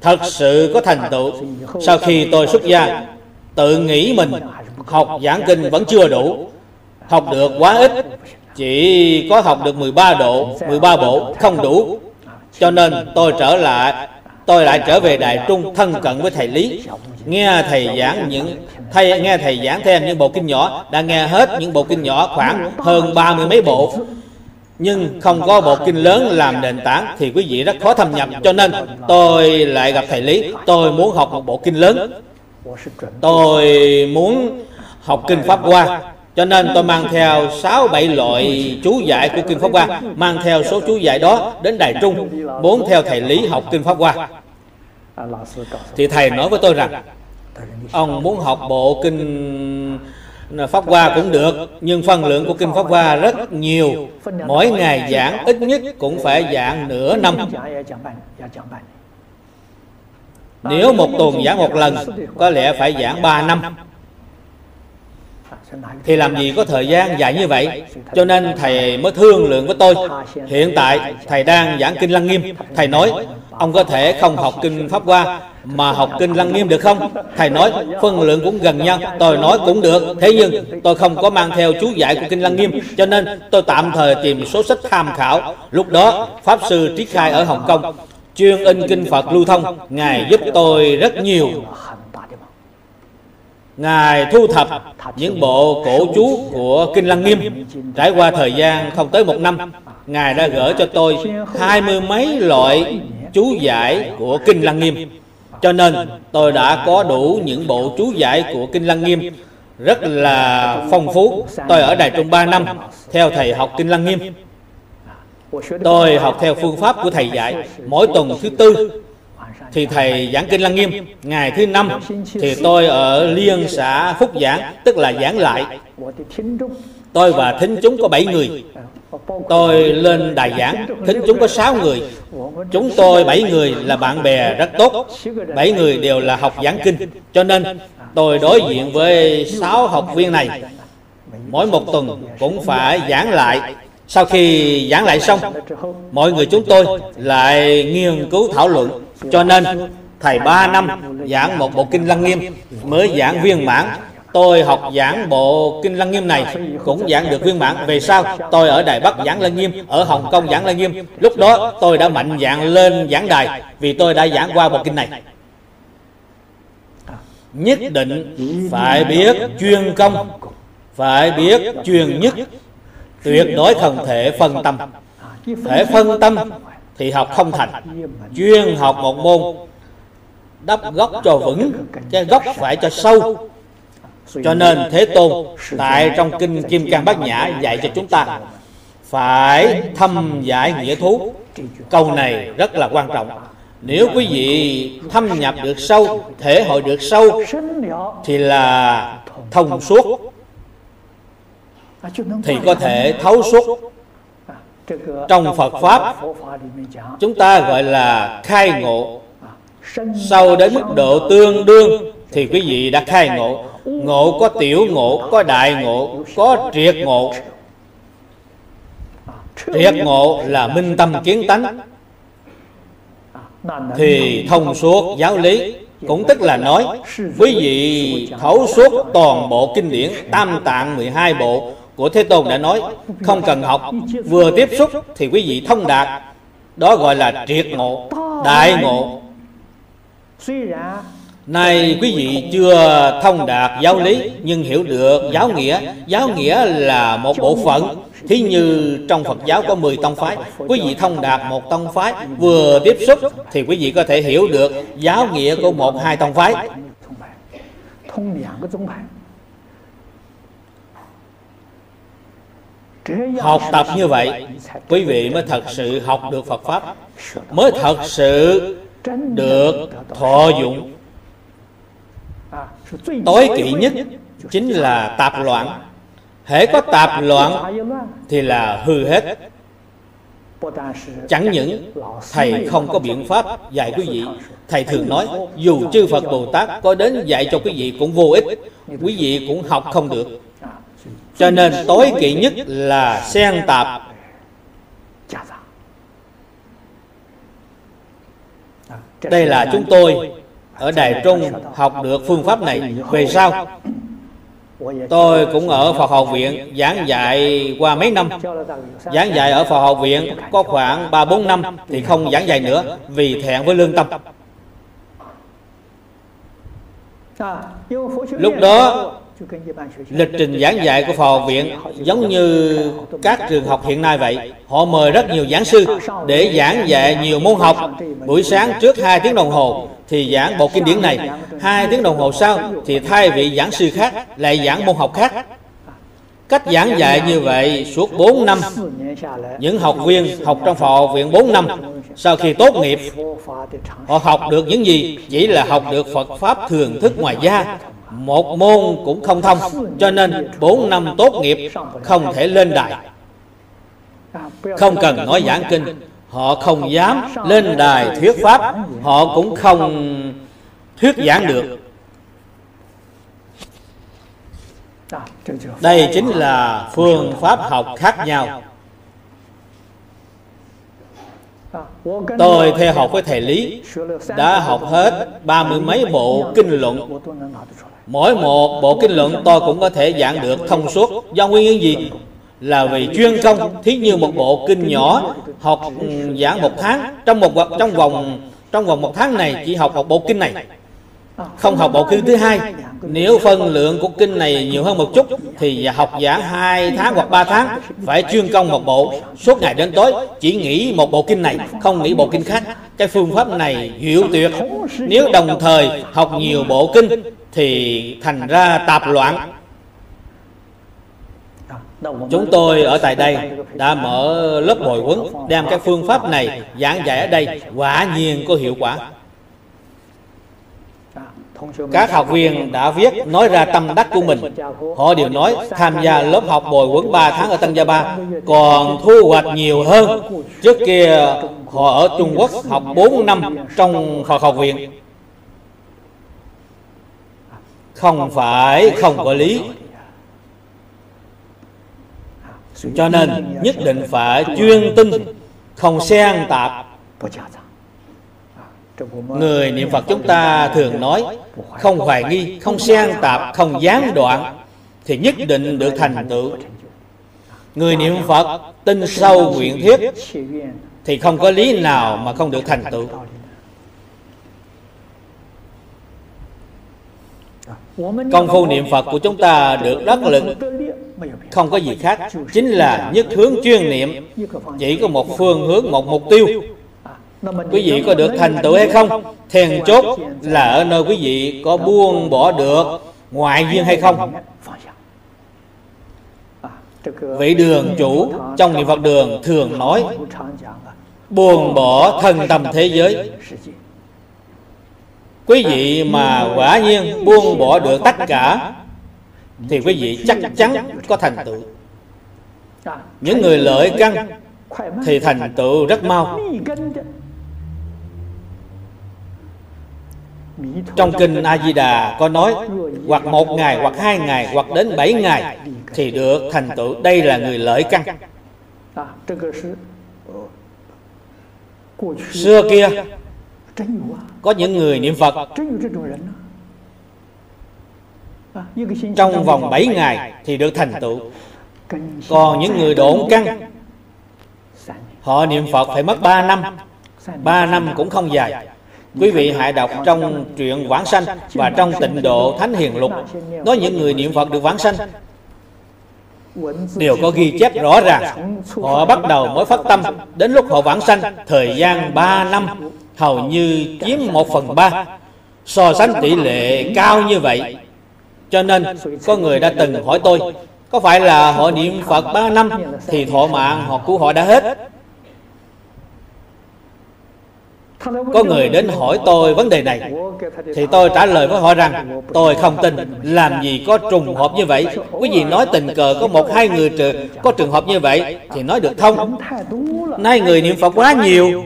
Thật sự có thành tựu. Sau khi tôi xuất gia tự nghĩ mình học giảng kinh vẫn chưa đủ. Học được quá ít chỉ có học được 13 độ 13 bộ, không đủ. Cho nên tôi trở lại, tôi lại trở về đại trung thân cận với thầy lý. Nghe thầy giảng những thầy nghe thầy giảng thêm những bộ kinh nhỏ, đã nghe hết những bộ kinh nhỏ khoảng hơn ba mươi mấy bộ. Nhưng không có bộ kinh lớn làm nền tảng thì quý vị rất khó thâm nhập. Cho nên tôi lại gặp thầy lý. Tôi muốn học một bộ kinh lớn. Tôi muốn học kinh pháp hoa cho nên tôi mang theo 6 7 loại chú giải của kinh Pháp Hoa, mang theo số chú giải đó đến Đài Trung, muốn theo thầy Lý học kinh Pháp Hoa. Thì thầy nói với tôi rằng, ông muốn học bộ kinh Pháp Hoa cũng được, nhưng phân lượng của kinh Pháp Hoa rất nhiều. Mỗi ngày giảng ít nhất cũng phải giảng nửa năm. Nếu một tuần giảng một lần, có lẽ phải giảng 3 năm thì làm gì có thời gian dài như vậy? Cho nên thầy mới thương lượng với tôi. Hiện tại, thầy đang giảng kinh lăng nghiêm. Thầy nói, ông có thể không học kinh pháp hoa, mà học kinh lăng nghiêm được không? Thầy nói, phân lượng cũng gần nhau. Tôi nói, cũng được. Thế nhưng, tôi không có mang theo chú giải của kinh lăng nghiêm, cho nên tôi tạm thời tìm số sách tham khảo. Lúc đó, pháp sư triết khai ở hồng kông, chuyên in kinh Phật lưu thông, Ngài giúp tôi rất nhiều. Ngài thu thập những bộ cổ chú của Kinh Lăng Nghiêm. Trải qua thời gian không tới một năm, Ngài đã gửi cho tôi hai mươi mấy loại chú giải của Kinh Lăng Nghiêm. Cho nên tôi đã có đủ những bộ chú giải của Kinh Lăng Nghiêm Rất là phong phú. Tôi ở Đài Trung 3 năm, Theo thầy học Kinh Lăng Nghiêm. Tôi học theo phương pháp của thầy dạy Mỗi tuần thứ tư thì thầy giảng kinh lăng nghiêm, ngày thứ năm, thì tôi ở liên xã phúc giảng, tức là giảng lại. Tôi và thính chúng có bảy người. Tôi lên đài giảng, thính chúng có sáu người. Chúng tôi bảy người là bạn bè rất tốt. Bảy người đều là học giảng kinh. Cho nên, tôi đối diện với sáu học viên này. Mỗi một tuần cũng phải giảng lại. Sau khi giảng lại xong, mọi người chúng tôi lại nghiên cứu thảo luận cho nên, thầy ba năm giảng một bộ kinh lăng nghiêm mới giảng viên mãn. Tôi học giảng bộ kinh lăng nghiêm này cũng giảng được viên mãn. Về sau, tôi ở đài bắc giảng lăng nghiêm, ở hồng kông giảng lăng nghiêm. Lúc đó, tôi đã mạnh dạng lên giảng đài vì tôi đã giảng qua bộ kinh này. Nhất định phải biết chuyên công, phải biết chuyên nhất, tuyệt đối không thể phân tâm. Thể phân tâm thì học không thành. Chuyên học một môn, đắp gốc cho vững, cái gốc phải cho sâu. Cho nên thế tôn tại trong kinh kim cang bát nhã dạy cho chúng ta phải thâm giải nghĩa thú. Câu này rất là quan trọng. Nếu quý vị thâm nhập được sâu, thể hội được sâu, thì là thông suốt. Thì có thể thấu suốt trong Phật Pháp chúng ta gọi là khai ngộ. Sau đến mức độ tương đương thì quý vị đã khai ngộ. Ngộ có tiểu ngộ có đại ngộ có triệt ngộ. Triệt ngộ là minh tâm kiến tánh. Thì thông suốt giáo lý cũng tức là nói quý vị thấu suốt toàn bộ kinh điển tam tạng 12 bộ của Thế Tôn đã nói, Không cần học, Vừa tiếp xúc thì quý vị thông đạt. Đó gọi là triệt ngộ, Đại ngộ. Nay quý vị chưa thông đạt giáo lý, Nhưng hiểu được giáo nghĩa. Giáo nghĩa là một bộ phận. Thí như trong Phật giáo có 10 tông phái. Quý vị thông đạt một tông phái, Vừa tiếp xúc thì quý vị có thể hiểu được Giáo nghĩa của một hai tông phái. Học tập như vậy, quý vị mới thật sự học được phật pháp, mới thật sự được thọ dụng. Tối kỵ nhất chính là tạp loạn. Hễ có tạp loạn thì là hư hết. Chẳng những thầy không có biện pháp dạy quý vị, thầy thường nói, dù chư phật bồ tát có đến dạy cho quý vị cũng vô ích, quý vị cũng học không được cho nên tối kỵ nhất là xen tạp. Đây là chúng tôi ở đài trung học được phương pháp này. Về sau, tôi cũng ở phật học viện giảng dạy qua mấy năm. Giảng dạy ở phật học viện có khoảng ba bốn năm thì không giảng dạy nữa, vì thẹn với lương tâm. Lúc đó Lịch trình giảng dạy của Phò Viện giống như các trường học hiện nay vậy. Họ mời rất nhiều giảng sư để giảng dạy nhiều môn học. Buổi sáng trước 2 tiếng đồng hồ thì giảng bộ kinh điển này. Hai tiếng đồng hồ sau thì thay vị giảng sư khác, lại giảng môn học khác. Cách giảng dạy như vậy suốt 4 năm Những học viên học trong Phò Viện 4 năm Sau khi tốt nghiệp, Họ học được những gì? Chỉ là học được Phật Pháp thường thức ngoài da một môn cũng không thông, cho nên bốn năm tốt nghiệp không thể lên đài. Không cần nói giảng kinh, họ không dám lên đài thuyết pháp, họ cũng không thuyết giảng được. Đây chính là phương pháp học khác nhau. Tôi theo học với thầy lý, đã học hết ba mươi mấy bộ kinh luận. Mỗi một bộ kinh luận tôi cũng có thể giảng được thông suốt. Do nguyên nhân gì? là vì chuyên công, thí như một bộ kinh nhỏ, học ừ, giảng một tháng. Trong một trong vòng trong vòng một tháng này, chỉ học một bộ kinh này. Không học bộ kinh thứ hai. Nếu phân lượng của kinh này nhiều hơn một chút, thì học giảng hai tháng hoặc ba tháng, phải chuyên công một bộ. Suốt ngày đến tối, chỉ nghĩ một bộ kinh này, không nghĩ bộ kinh khác. Cái phương pháp này diệu tuyệt. Nếu đồng thời học nhiều bộ kinh thì thành ra tạp loạn. Chúng tôi ở tại đây đã mở lớp bồi huấn, đem cái phương pháp này giảng dạy ở đây, quả nhiên có hiệu quả. Các học viên đã viết nói ra tâm đắc của mình. Họ đều nói tham gia lớp học bồi huấn 3 tháng ở Tân Gia Ba Còn thu hoạch nhiều hơn. Trước kia họ ở Trung Quốc học 4 năm trong học học viện. Không phải không có lý. cho nên nhất định phải chuyên tinh không xen tạp. Người niệm phật chúng ta thường nói không hoài nghi không xen tạp không gián đoạn thì nhất định được thành tựu. Người niệm phật tin sâu nguyện thiết thì không có lý nào mà không được thành tựu công phu niệm phật của chúng ta được đắc lực. Không có gì khác. Chính là nhất hướng chuyên niệm. Chỉ có một phương hướng, một mục tiêu. Quý vị có được thành tựu hay không? Then chốt là ở nơi quý vị có buông bỏ được ngoại duyên hay không? Vị đường chủ trong niệm phật đường thường nói, buông bỏ thân tâm thế giới quý vị mà quả nhiên buông bỏ được tất cả, thì quý vị chắc chắn có thành tựu. Những người lợi căn thì thành tựu rất mau. Trong kinh a di đà có nói, hoặc một ngày, hoặc hai ngày, hoặc đến bảy ngày thì được thành tựu. Đây là người lợi căn. Xưa kia có những người niệm phật. Trong vòng 7 ngày thì được thành tựu. Còn những người độn căn họ niệm phật phải mất 3 năm. 3 năm cũng không dài. Quý vị hãy đọc trong truyện vãng sanh và trong tịnh độ thánh hiền lục. Nói những người niệm phật được vãng sanh. Đều có ghi chép rõ ràng. họ bắt đầu mới phát tâm. Đến lúc họ vãng sanh thời gian 3 năm hầu như chiếm một phần ba. so sánh tỷ lệ cao như vậy cho nên có người đã từng hỏi tôi có phải là họ niệm phật ba năm thì thọ mạng họ của họ đã hết có người đến hỏi tôi vấn đề này. thì tôi trả lời với họ rằng tôi không tin. Làm gì có trùng hợp như vậy? Quý vị nói tình cờ có một hai người có trường hợp như vậy thì nói được thông nay người niệm phật quá nhiều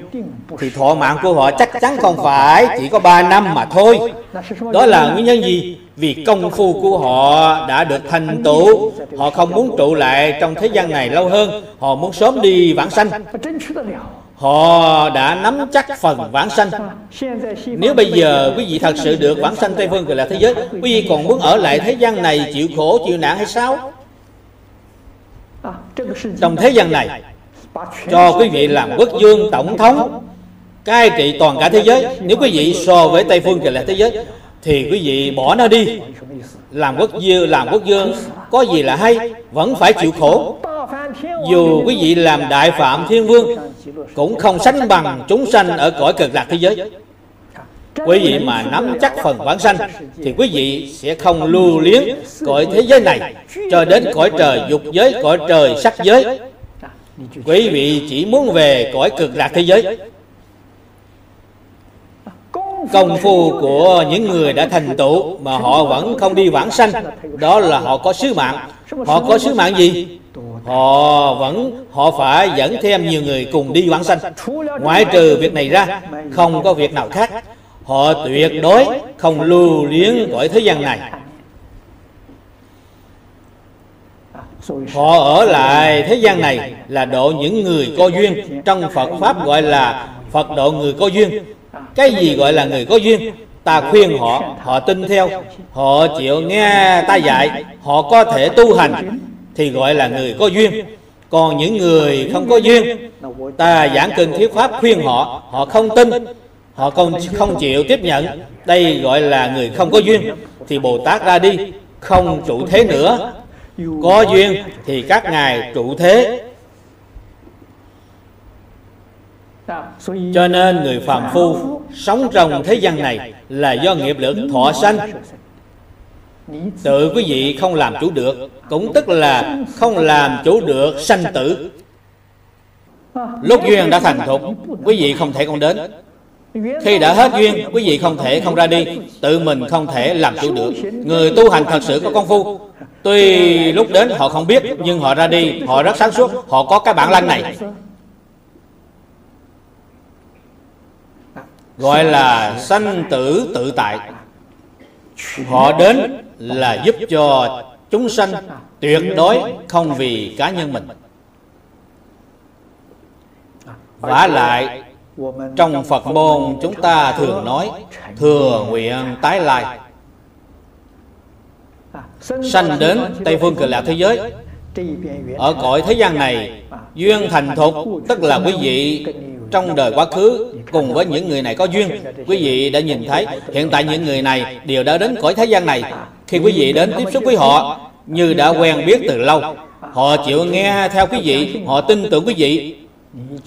thì thọ mạng của họ chắc chắn không phải chỉ có 3 năm mà thôi. Đó là nguyên nhân gì? Vì công phu của họ đã được thành tựu. Họ không muốn trụ lại trong thế gian này lâu hơn. Họ muốn sớm đi vãng sanh họ đã nắm chắc phần vãng sanh. Nếu bây giờ quý vị thật sự được vãng sanh tây phương cực lạc thế giới, quý vị còn muốn ở lại thế gian này chịu khổ, chịu nạn hay sao? Trong thế gian này, cho quý vị làm quốc vương, tổng thống, cai trị toàn cả thế giới. Nếu quý vị so với tây phương cực lạc thế giới, thì quý vị bỏ nó đi. Làm quốc vương làm quốc vương, có gì là hay, vẫn phải chịu khổ dù quý vị làm đại phạm thiên vương, cũng không sánh bằng chúng sanh ở cõi cực lạc thế giới. Quý vị mà nắm chắc phần bản sanh, thì quý vị sẽ không lưu liếng cõi thế giới này cho đến cõi trời dục giới, cõi trời sắc giới. Quý vị chỉ muốn về cõi cực lạc thế giới. Công phu của những người đã thành tựu mà họ vẫn không đi vãng sanh, đó là họ có sứ mạng. Họ có sứ mạng gì? Họ vẫn, họ phải dẫn thêm nhiều người cùng đi vãng sanh. Ngoại trừ việc này ra, không có việc nào khác. Họ tuyệt đối không lưu luyến cõi thế gian này. Họ ở lại thế gian này là độ những người có duyên. Trong phật pháp gọi là phật độ người có duyên. Cái gì gọi là người có duyên? Ta khuyên họ họ tin theo. Họ chịu nghe ta dạy. Họ có thể tu hành thì gọi là người có duyên. Còn những người không có duyên, ta giảng kinh thuyết pháp khuyên họ họ không tin, họ không không chịu tiếp nhận. Đây gọi là người không có duyên. Thì bồ tát ra đi, không trụ thế nữa. Có duyên thì các ngài trụ thế. Cho nên người phàm phu sống trong thế gian này là do nghiệp lực thọ sanh tự quý vị không làm chủ được, cũng tức là không làm chủ được sanh tử. Lúc duyên đã thành thục, quý vị không thể không đến. Khi đã hết duyên, quý vị không thể không ra đi, tự mình không thể làm chủ được. Người tu hành thật sự có công phu. Tuy lúc đến họ không biết, nhưng họ ra đi, họ rất sáng suốt, họ có cái bản lanh này. Gọi là sanh tử tự tại. Họ đến là giúp cho chúng sanh tuyệt đối không vì cá nhân mình. Vả lại, trong phật môn chúng ta thường nói, thừa nguyện tái lai. Sanh đến tây phương cực lạc thế giới, ở cõi thế gian này, duyên thành thục, tức là quý vị trong đời quá khứ cùng với những người này có duyên. Quý vị đã nhìn thấy, hiện tại những người này đều đã đến cõi thế gian này khi quý vị đến tiếp xúc với họ, như đã quen biết từ lâu, họ chịu nghe theo quý vị, họ tin tưởng quý vị,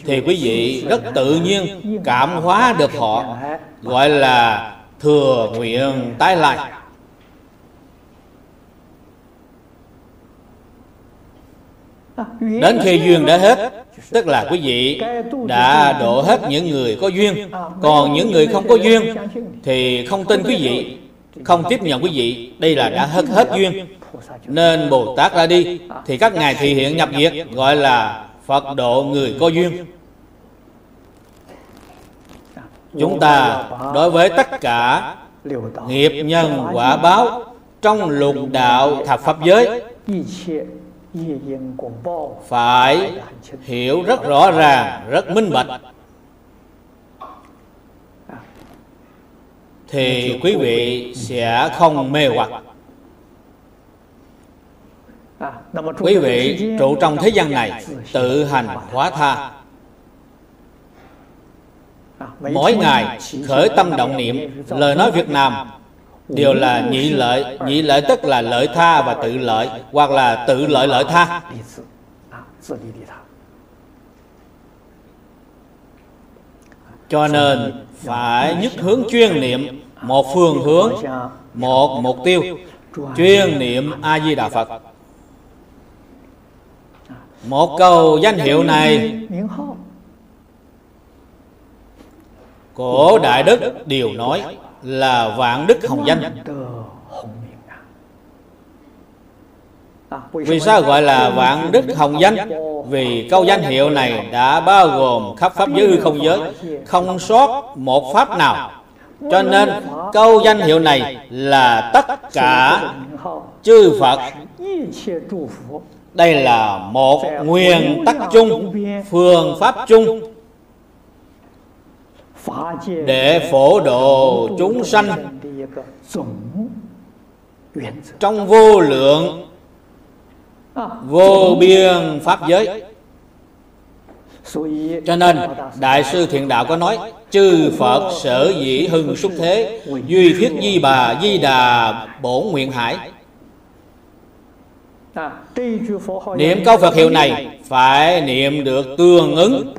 thì quý vị rất tự nhiên cảm hóa được họ, gọi là thừa nguyện tái lại đến khi duyên đã hết, tức là quý vị đã độ hết những người có duyên. Còn những người không có duyên thì không tin quý vị không tiếp nhận quý vị, đây là đã hết hết duyên. Nên bồ tát ra đi, thì các ngài thị hiện nhập diệt gọi là phật độ người có duyên. Chúng ta đối với tất cả nghiệp nhân quả báo trong lục đạo thập pháp giới, phải hiểu rất rõ ràng, rất minh bạch. Thì quý vị sẽ không mê hoặc. Quý vị trụ trong thế gian này tự hành hóa tha. Mỗi ngày khởi tâm động niệm lời nói việt nam đều là nhị lợi nhị lợi tức là lợi tha và tự lợi hoặc là tự lợi lợi tha. Cho nên phải nhất hướng chuyên niệm, một phương hướng, một mục tiêu. Chuyên niệm a di đà phật. Một câu danh hiệu này cổ đại đức đều nói là vạn đức hồng danh. Vì sao gọi là vạn đức hồng danh? vì câu danh hiệu này đã bao gồm khắp pháp giới hư không giới không sót một pháp nào. Cho nên câu danh hiệu này là tất cả chư phật. Đây là một nguyên tắc chung phương pháp chung để phổ độ chúng sanh. Trong vô lượng vô biên pháp giới cho nên đại sư thiện đạo có nói chư phật sở dĩ hưng xuất thế duy thiết di bà di đà bổn nguyện hải Niệm câu Phật hiệu này Phải niệm được tương ứng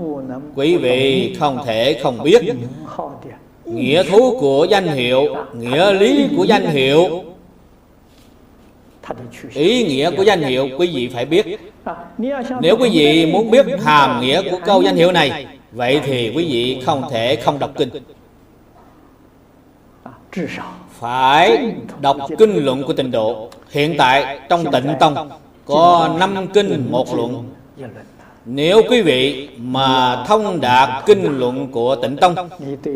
Quý vị không thể không biết Nghĩa thú của danh hiệu Nghĩa lý của danh hiệu Ý nghĩa của danh hiệu quý vị phải biết. Nếu quý vị muốn biết hàm nghĩa của câu danh hiệu này, Vậy thì quý vị không thể không đọc kinh. Phải đọc kinh luận của tịnh độ. Hiện tại trong tịnh tông có năm kinh một luận. Nếu quý vị mà thông đạt kinh luận của tịnh tông,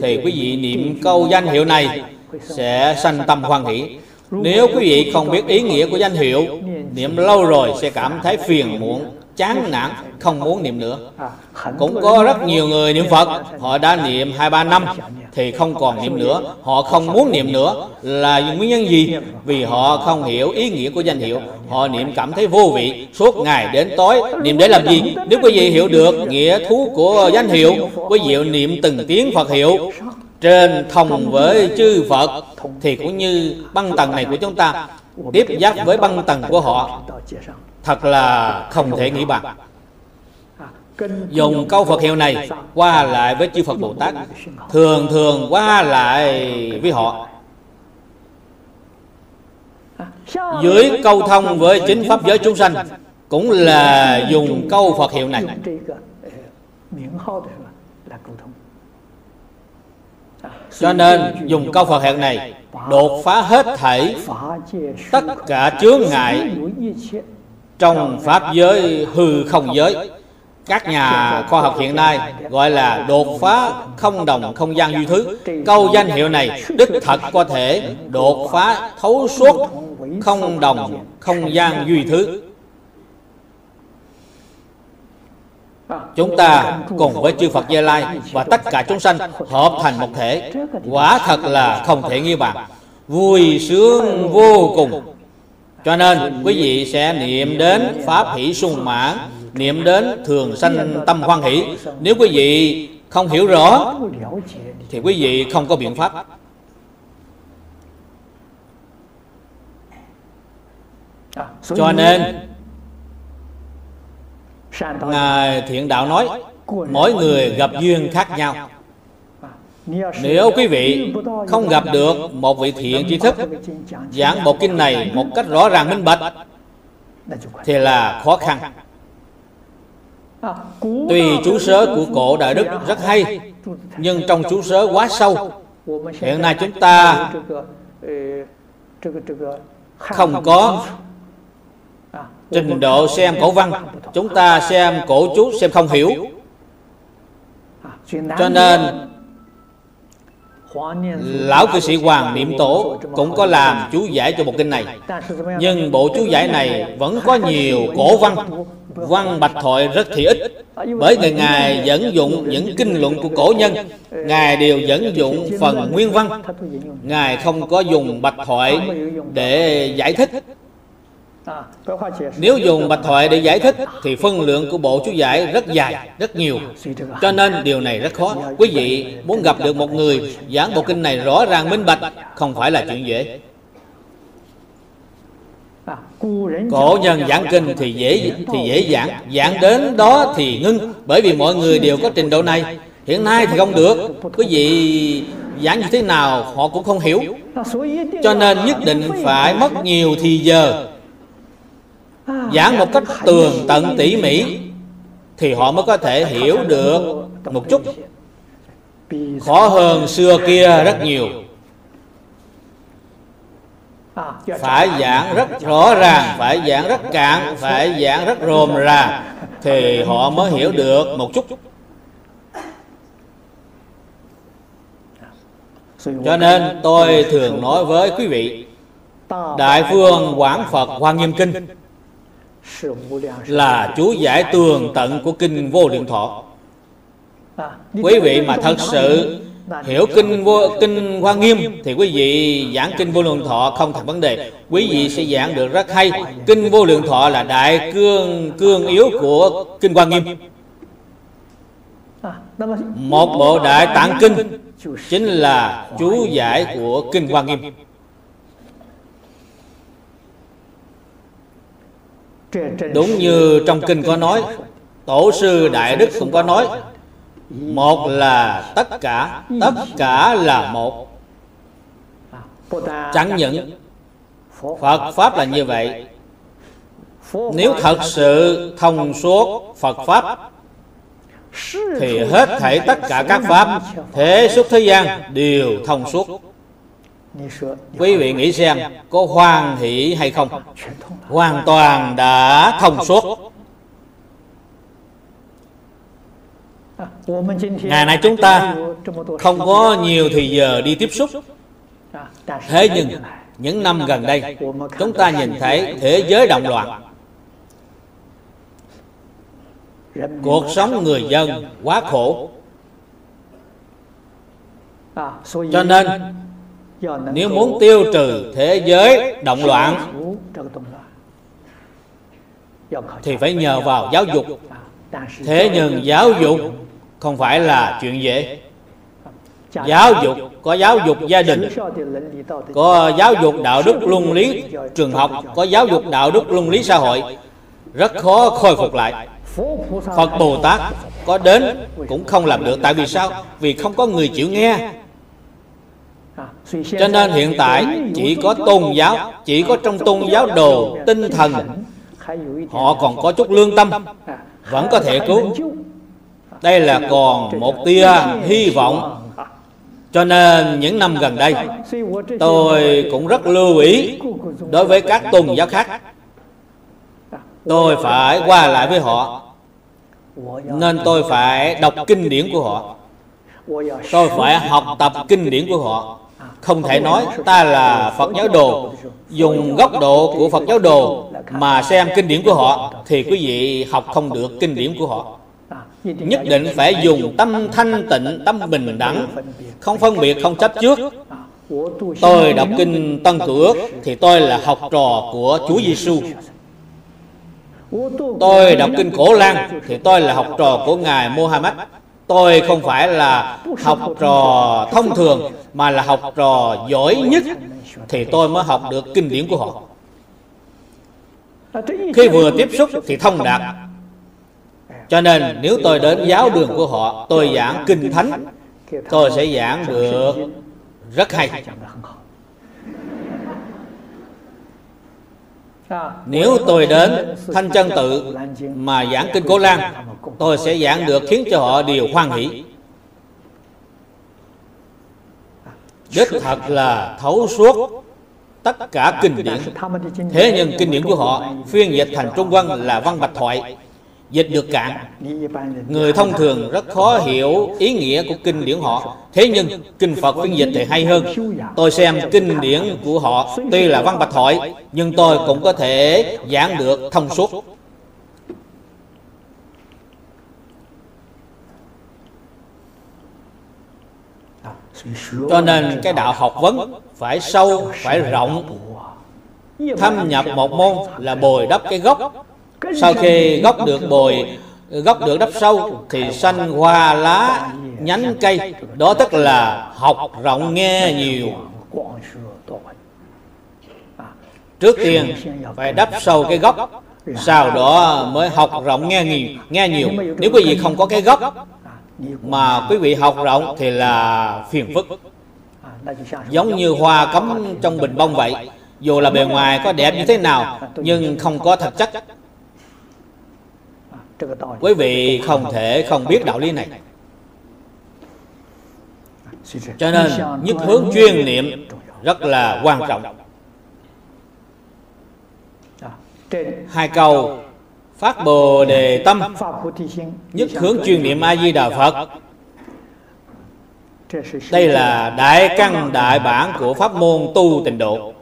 thì quý vị niệm câu danh hiệu này sẽ sanh tâm hoan hỷ nếu quý vị không biết ý nghĩa của danh hiệu niệm lâu rồi sẽ cảm thấy phiền muộn chán nản không muốn niệm nữa. Cũng có rất nhiều người niệm phật họ đã niệm hai ba năm thì không còn niệm nữa họ không muốn niệm nữa. Là nguyên nhân gì? Vì họ không hiểu ý nghĩa của danh hiệu. Họ niệm cảm thấy vô vị suốt ngày đến tối. Niệm để làm gì? Nếu quý vị hiểu được nghĩa thú của danh hiệu quý vị niệm từng tiếng phật hiệu trên thông với chư Phật thì cũng như băng tầng này của chúng ta tiếp giáp với băng tầng của họ thật là không thể nghĩ bằng dùng câu Phật hiệu này qua lại với chư Phật Bồ Tát thường thường qua lại với họ. Dưới câu thông với chính pháp giới chúng sanh cũng là dùng câu Phật hiệu này cho nên dùng câu Phật hiệu này đột phá hết thảy tất cả chướng ngại trong pháp giới, hư không giới. Các nhà khoa học hiện nay gọi là đột phá không đồng không gian duy thứ. Câu danh hiệu này đích thật có thể đột phá thấu suốt không đồng không gian duy thứ. Chúng ta cùng với chư Phật Gia Lai và tất cả chúng sanh hợp thành một thể. Quả thật là không thể nghi bàn. Vui sướng vô cùng. Cho nên quý vị sẽ niệm đến pháp hỷ sung mãn, niệm đến thường sanh tâm hoan hỷ. Nếu quý vị không hiểu rõ, thì quý vị không có biện pháp. Cho nên ngài thiện đạo nói mỗi người gặp duyên khác nhau. nếu quý vị không gặp được một vị thiện tri thức giảng bộ kinh này một cách rõ ràng minh bạch thì là khó khăn. Tuy chú sớ của cổ đại đức rất hay nhưng trong chú sớ quá sâu. Hiện nay chúng ta không có trình độ xem cổ văn chúng ta xem cổ chú xem không hiểu cho nên Lão cư sĩ Hoàng Niệm Tổ cũng có làm chú giải cho bộ kinh này Nhưng bộ chú giải này vẫn có nhiều cổ văn Văn bạch thoại rất thì ít Bởi người Ngài dẫn dụng những kinh luận của cổ nhân Ngài đều dẫn dụng phần nguyên văn Ngài không có dùng bạch thoại để giải thích nếu dùng bạch thoại để giải thích thì phân lượng của bộ chú giải rất dài, rất nhiều. Cho nên điều này rất khó. Quý vị muốn gặp được một người giảng bộ kinh này rõ ràng minh bạch không phải là chuyện dễ. Cổ nhân giảng kinh thì dễ thì dễ giảng, giảng đến đó thì ngưng bởi vì mọi người đều có trình độ này. Hiện nay thì không được. Quý vị giảng như thế nào họ cũng không hiểu. Cho nên nhất định phải mất nhiều thì giờ giảng một cách tường tận tỉ mỉ thì họ mới có thể hiểu được một chút khó hơn xưa kia rất nhiều. Phải giảng rất rõ ràng, phải giảng rất cạn, phải giảng rất rồm rà thì họ mới hiểu được một chút. Cho nên tôi thường nói với quý vị, đại phương quảng phật hoa nghiêm kinh là chú giải tường tận của kinh vô lượng thọ. Quý vị mà thật sự hiểu kinh vô kinh hoa nghiêm thì quý vị giảng kinh vô lượng thọ không thành vấn đề. Quý vị sẽ giảng được rất hay. Kinh vô lượng thọ là đại cương cương yếu của kinh hoa nghiêm. Một bộ đại tạng kinh chính là chú giải của kinh hoa nghiêm. Đúng như trong kinh có nói, Tổ sư Đại Đức cũng có nói, Một là tất cả Tất cả là một. Chẳng những Phật Pháp là như vậy, Nếu thật sự thông suốt Phật Pháp, Thì hết thảy tất cả các Pháp, Thế xuất thế gian đều thông suốt. Quý vị nghĩ xem có hoan hỷ hay không? Hoàn toàn đã thông suốt. Ngày nay chúng ta không có nhiều thì giờ đi tiếp xúc. Thế nhưng những năm gần đây Chúng ta nhìn thấy thế giới động loạn cuộc sống người dân quá khổ. cho nên nếu muốn tiêu trừ thế giới động loạn thì phải nhờ vào giáo dục. thế nhưng giáo dục không phải là chuyện dễ. Giáo dục có giáo dục gia đình có giáo dục đạo đức luân lý trường học có giáo dục đạo đức luân lý xã hội. Rất khó khôi phục lại. Phật bồ tát có đến cũng không làm được. Tại vì sao? Vì không có người chịu nghe cho nên hiện tại chỉ có tôn giáo chỉ có trong tôn giáo đồ tinh thần. họ còn có chút lương tâm vẫn có thể cứu. đây là còn một tia hy vọng. Cho nên những năm gần đây tôi cũng rất lưu ý đối với các tôn giáo khác. tôi phải qua lại với họ nên tôi phải đọc kinh điển của họ. Tôi phải học tập kinh điển của họ không thể nói ta là phật giáo đồ. Dùng góc độ của phật giáo đồ mà xem kinh điển của họ thì quý vị học không được kinh điển của họ. Nhất định phải dùng tâm thanh tịnh tâm bình đẳng. Không phân biệt không chấp trước. Tôi đọc kinh tân ước thì tôi là học trò của chúa giêsu tôi đọc kinh cổ lan thì tôi là học trò của ngài muhammad tôi không phải là học trò thông thường, mà là học trò giỏi nhất. Thì tôi mới học được kinh điển của họ. Khi vừa tiếp xúc thì thông đạt. Cho nên nếu tôi đến giáo đường của họ, tôi giảng kinh thánh, tôi sẽ giảng được rất hay. Nếu tôi đến thanh chân tự mà giảng kinh cổ lan tôi sẽ giảng được khiến cho họ đều hoan hỷ. Đích thật là thấu suốt tất cả kinh điển. thế nhưng kinh điển của họ phiên dịch thành trung văn là văn bạch thoại dịch được cạn. Người thông thường rất khó hiểu ý nghĩa của kinh điển họ. Thế nhưng, kinh phật phiên dịch thì hay hơn. Tôi xem kinh điển của họ, tuy là văn bạch thoại nhưng tôi cũng có thể giảng được thông suốt. Cho nên cái đạo học vấn phải sâu, phải rộng. Thâm nhập một môn là bồi đắp cái gốc sau khi gốc được bồi gốc được đắp sâu thì sanh hoa lá nhánh cây. đó tức là học rộng nghe nhiều. trước tiên phải đắp sâu cái gốc sau đó mới học rộng nghe nhiều. Nghe nhiều. nếu quý vị không có cái gốc mà quý vị học rộng thì là phiền phức. Giống như hoa cắm trong bình bông vậy. Dù là bề ngoài có đẹp như thế nào nhưng không có thực chất quý vị không thể không biết đạo lý này. Cho nên nhất hướng chuyên niệm rất là quan trọng. Hai câu phát bồ đề tâm. Nhất hướng chuyên niệm a di đà phật. Đây là đại căn đại bản của pháp môn tu tịnh độ.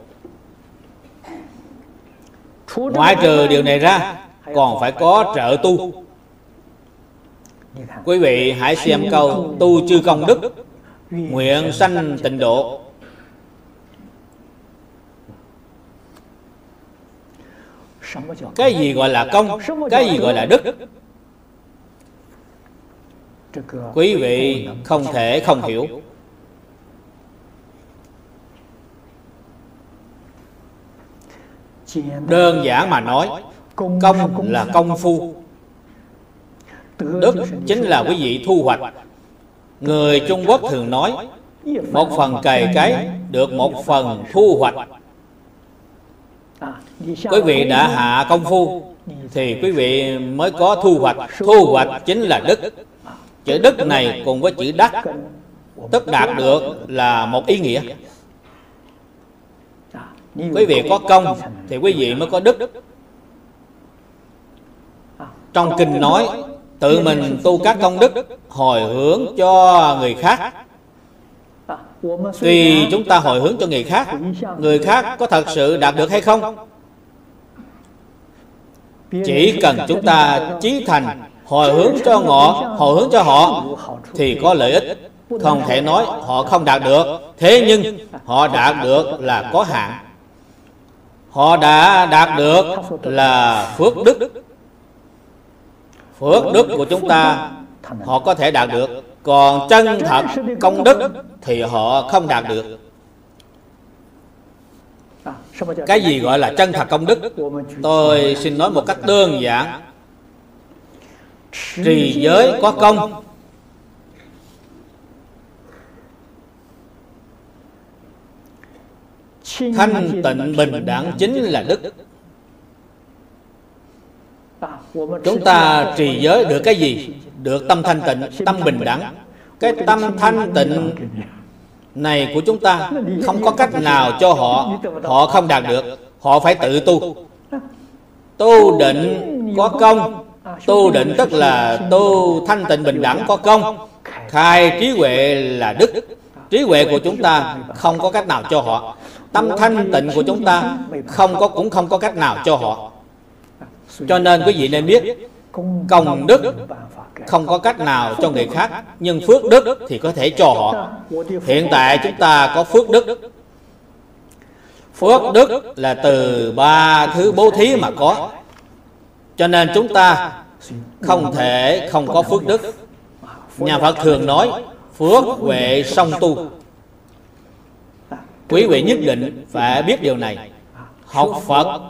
Ngoại trừ điều này ra còn phải có trợ tu. Quý vị hãy xem câu tu chư công đức, nguyện sanh tịnh độ. Cái gì gọi là công? Cái gì gọi là đức? Quý vị không thể không hiểu. Đơn giản mà nói công là công phu. đức chính là quý vị thu hoạch. Người trung quốc thường nói một phần cày cấy được một phần thu hoạch. Quý vị đã hạ công phu thì quý vị mới có thu hoạch. Thu hoạch chính là đức. Chữ đức này cùng với chữ đắc tất đạt được là một ý nghĩa. Quý vị có công thì quý vị mới có đức trong kinh nói tự mình tu các công đức hồi hướng cho người khác. tuy chúng ta hồi hướng cho người khác người khác có thật sự đạt được hay không? Chỉ cần chúng ta chí thành hồi hướng cho họ hồi hướng cho họ thì có lợi ích. Không thể nói họ không đạt được thế nhưng họ đạt được là có hạn. Họ đã đạt được là phước đức phước đức của chúng ta họ có thể đạt được. Còn chân thật công đức thì họ không đạt được. Cái gì gọi là chân thật công đức? tôi xin nói một cách đơn giản. Trì giới có công. thanh tịnh bình đẳng chính là đức chúng ta trì giới được cái gì? Được tâm thanh tịnh, tâm bình đẳng. Cái tâm thanh tịnh này của chúng ta không có cách nào cho họ họ không đạt được. Họ phải tự tu. Tu định có công. Tu định tức là tu thanh tịnh bình đẳng có công. Khai trí huệ là đức. Trí huệ của chúng ta không có cách nào cho họ. Tâm thanh tịnh của chúng ta không có, cũng không có cách nào cho họ cho nên quý vị nên biết? công đức không có cách nào cho người khác nhưng phước đức thì có thể cho họ. Hiện tại chúng ta có phước đức. Phước đức là từ ba thứ bố thí mà có. cho nên chúng ta không thể không có phước đức. Nhà phật thường nói phước huệ song tu. quý vị nhất định phải biết điều này. Học phật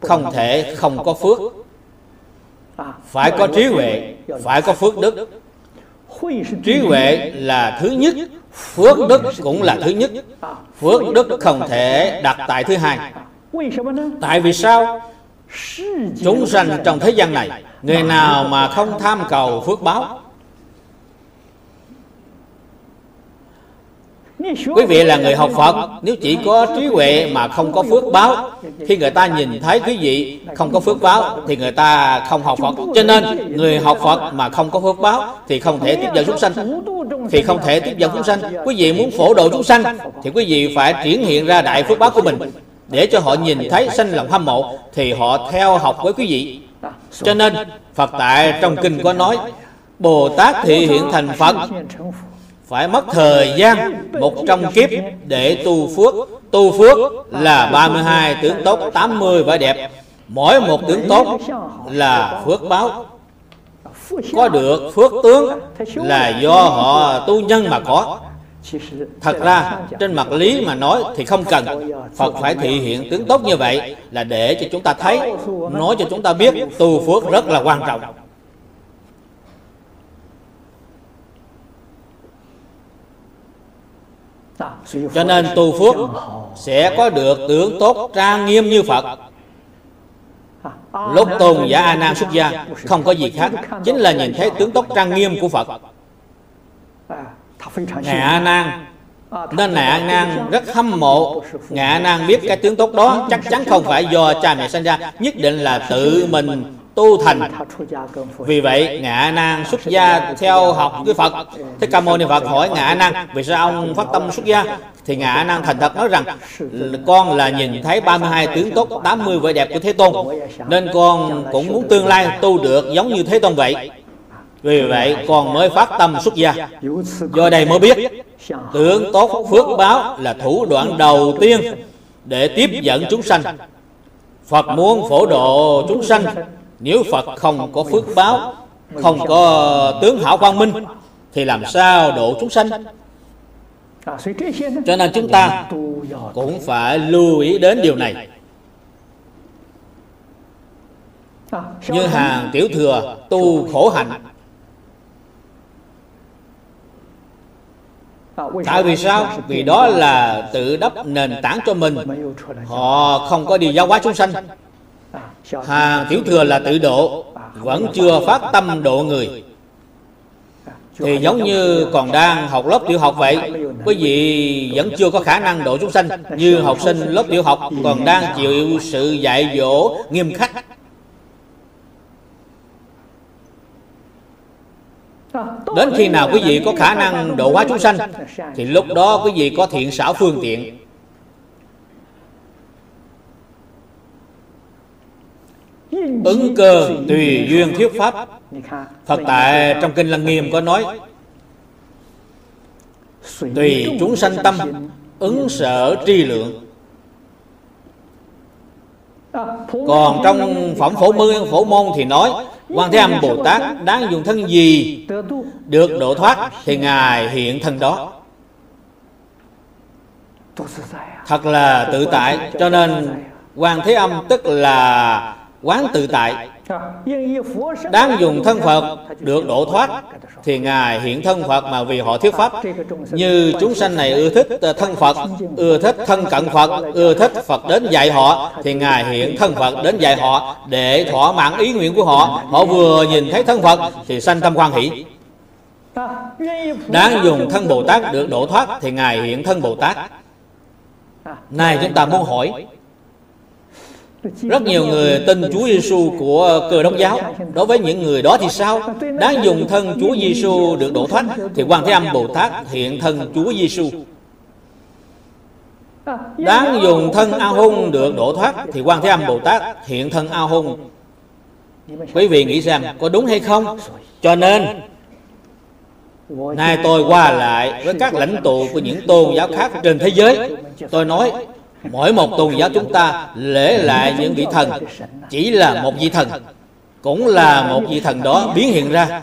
không thể không có phước. phải có trí huệ phải có phước đức. Trí huệ là thứ nhất. phước đức cũng là thứ nhất. phước đức không thể đặt tại thứ hai. tại vì sao? Chúng sanh trong thế gian này người nào mà không tham cầu phước báo quý vị là người học phật, nếu chỉ có trí huệ mà không có phước báo, khi người ta nhìn thấy quý vị không có phước báo thì người ta không học phật. Cho nên, người học phật mà không có phước báo thì không thể tiếp dẫn chúng sanh. Thì không thể tiếp dẫn chúng sanh. Quý vị muốn phổ độ chúng sanh thì quý vị phải triển hiện ra đại phước báo của mình. Để cho họ nhìn thấy sanh lòng hâm mộ thì họ theo học với quý vị. Cho nên, phật tại trong kinh có nói, bồ tát thị hiện thành phật phải mất thời gian một trăm kiếp để tu phước. Tu phước là 32 tướng tốt 80 vẻ đẹp. Mỗi một tướng tốt là phước báo. Có được phước tướng là do họ tu nhân mà có. Thật ra, trên mặt lý mà nói thì không cần. Phật phải thị hiện tướng tốt như vậy là để cho chúng ta thấy, nói cho chúng ta biết tu phước rất là quan trọng. Cho nên tu phước sẽ có được tướng tốt trang nghiêm như phật. Lúc tôn giả a nan xuất gia, không có gì khác, chính là nhìn thấy tướng tốt trang nghiêm của phật. Ngài a nan, nên ngài a nan rất hâm mộ. Ngài a nan biết cái tướng tốt đó chắc chắn không phải do cha mẹ sinh ra, nhất định là tự mình tu thành. Vì vậy ngạ nan xuất gia theo học với phật. Thích ca mâu ni phật hỏi ngạ nan, vì sao ông phát tâm xuất gia? Thì ngạ nan thành thật nói rằng, con là nhìn thấy 32 tướng tốt 80 vẻ đẹp của thế tôn. Nên con cũng muốn tương lai tu được giống như thế tôn vậy. Vì vậy, con mới phát tâm xuất gia. Do đây mới biết, tướng tốt phước báo là thủ đoạn đầu tiên để tiếp dẫn chúng sanh. Phật muốn phổ độ chúng sanh nếu phật không có phước báo, không có tướng hảo quang minh, thì làm sao độ chúng sanh? Cho nên chúng ta cũng phải lưu ý đến điều này. Như hàng tiểu thừa tu khổ hạnh. Tại vì sao? Vì đó là tự đắp nền tảng cho mình. Họ không có đi giáo hóa chúng sanh hàng tiểu thừa là tự độ vẫn chưa phát tâm độ người. thì giống như còn đang học lớp tiểu học vậy quý vị vẫn chưa có khả năng độ chúng sanh như học sinh lớp tiểu học còn đang chịu sự dạy dỗ nghiêm khắc. Đến khi nào quý vị có khả năng độ hóa chúng sanh thì lúc đó quý vị có thiện xảo phương tiện ứng cơ tùy duyên thuyết pháp. Phật tại trong kinh lăng nghiêm có nói, tùy chúng sanh tâm, ứng sở tri lượng. Còn trong phẩm phổ mương phổ môn thì nói, quan thế âm bồ tát đáng dùng thân gì được độ thoát thì ngài hiện thân đó. Thật là tự tại, cho nên quan thế âm tức là quán tự tại. Đang dùng thân Phật được độ thoát, thì Ngài hiện thân Phật mà vì họ thuyết pháp. Như chúng sanh này ưa thích ờ, thân Phật, ưa thích thân cận Phật, ưa thích Phật đến dạy họ, thì Ngài hiện thân Phật đến dạy họ để thỏa mãn ý nguyện của họ. Họ vừa nhìn thấy thân Phật thì sanh tâm quan hỷ. Đang dùng thân Bồ Tát được độ thoát, thì Ngài hiện thân Bồ Tát. Này chúng ta muốn hỏi rất nhiều người tin Chúa Giêsu của Cơ đốc giáo. Đối với những người đó thì sao? Đáng dùng thân Chúa Giêsu được độ thoát, thì quan thế âm Bồ Tát hiện thân Chúa Giêsu đáng dùng thân A Hôn được độ thoát, thì quan thế âm Bồ Tát hiện thân A Hôn quý vị nghĩ xem, có đúng hay không? Cho nên, Nay tôi qua lại với các lãnh tụ của những tôn giáo khác trên thế giới. Tôi nói Mỗi một tôn giáo chúng ta lễ lại những vị thần. Chỉ là một vị thần. Cũng là một vị thần đó biến hiện ra.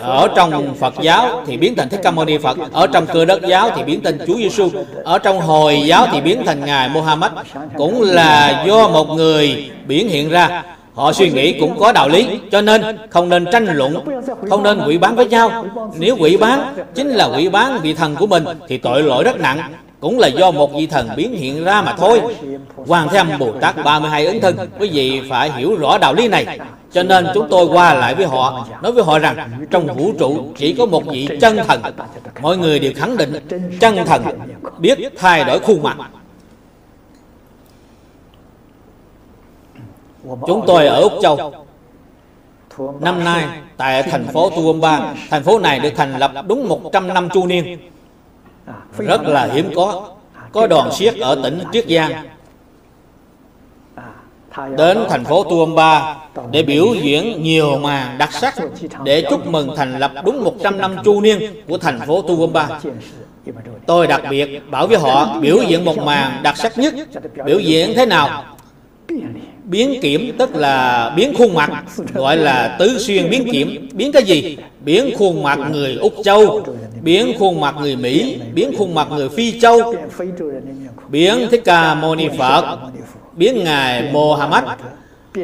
Ở trong Phật giáo thì biến thành Thích Ca Mâu Ni Phật. Ở trong cơ đất giáo thì biến thành Chúa Giêsu Ở trong Hồi giáo thì biến thành Ngài Muhammad Cũng là do một người biến hiện ra. Họ suy nghĩ cũng có đạo lý. Cho nên không nên tranh luận, Không nên quỷ bán với nhau. Nếu quỷ bán chính là quỷ bán vị thần của mình Thì tội lỗi rất nặng cũng là do một vị thần biến hiện ra mà thôi. Hoàng Thế Âm Bồ Tát 32 ứng thân. Quý vị phải hiểu rõ đạo lý này. Cho nên chúng tôi qua lại với họ, Nói với họ rằng, Trong vũ trụ chỉ có một vị chân thần. Mọi người đều khẳng định Chân thần biết thay đổi khuôn mặt. Chúng tôi ở Úc Châu. Năm nay, tại thành phố Tuomba Thành phố này được thành lập đúng 100 năm chu niên. Rất là hiếm có. Có đoàn siết ở tỉnh Triết Giang. Đến thành phố Tuomba Để biểu diễn nhiều màn đặc sắc Để chúc mừng thành lập đúng 100 năm chu niên Của thành phố Tuomba Tôi đặc biệt bảo với họ biểu diễn một màn đặc sắc nhất. Biểu diễn thế nào? Biến kiểm tức là biến khuôn mặt, gọi là tứ xuyên biến kiểm. Biến cái gì? Biến khuôn mặt người úc châu, biến khuôn mặt người mỹ, biến khuôn mặt người phi châu. Biến thích ca mâu ni phật, biến ngài mohammed,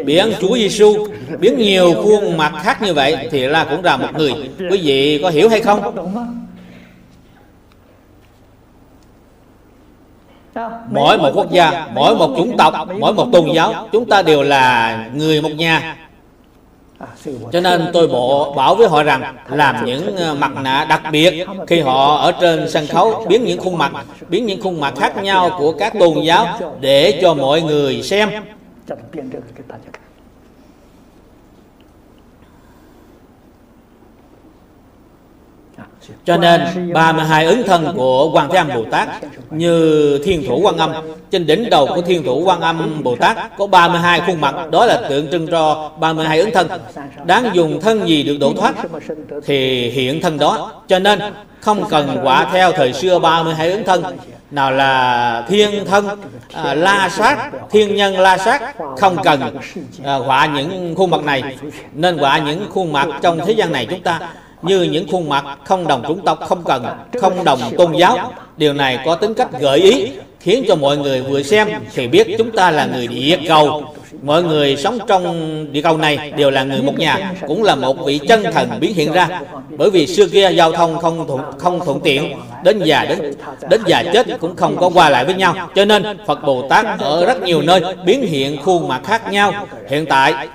biến chúa giêsu biến nhiều khuôn mặt khác như vậy thì ra cũng là một người. Quý vị có hiểu hay không? Mỗi một quốc gia mỗi một chủng tộc mỗi một tôn giáo chúng ta đều là người một nhà. Cho nên tôi bộ bảo với họ rằng làm những ờ, mặt nạ đặc biệt khi họ ở trên sân khấu biến những khuôn mặt biến những khuôn mặt khác nhau của các tôn giáo để cho mọi người xem Cho nên 32 ứng thân của Quan Thế Âm Bồ Tát Như Thiên Thủ Quan Âm Trên đỉnh đầu của Thiên Thủ Quan Âm Bồ Tát Có 32 khuôn mặt Đó là tượng trưng cho 32 ứng thân. Đáng dùng thân gì được độ thoát Thì hiện thân đó. Cho nên không cần quả theo thời xưa 32 ứng thân nào là thiên thân à, la sát thiên nhân la sát không cần à, họa những khuôn mặt này. Nên họa những khuôn mặt trong thế gian này chúng ta như những khuôn mặt không đồng chủng tộc không cần, không đồng tôn giáo, điều này có tính cách gợi ý, khiến cho mọi người vừa xem thì biết chúng ta là người địa cầu mọi người sống trong địa cầu này đều là người một nhà cũng là một vị chân thần biến hiện ra. Bởi vì xưa kia giao thông không thuận, không thuận tiện đến già đến đến già chết cũng không có qua lại với nhau. Cho nên phật bồ tát ở rất nhiều nơi biến hiện khuôn mặt khác nhau. Hiện tại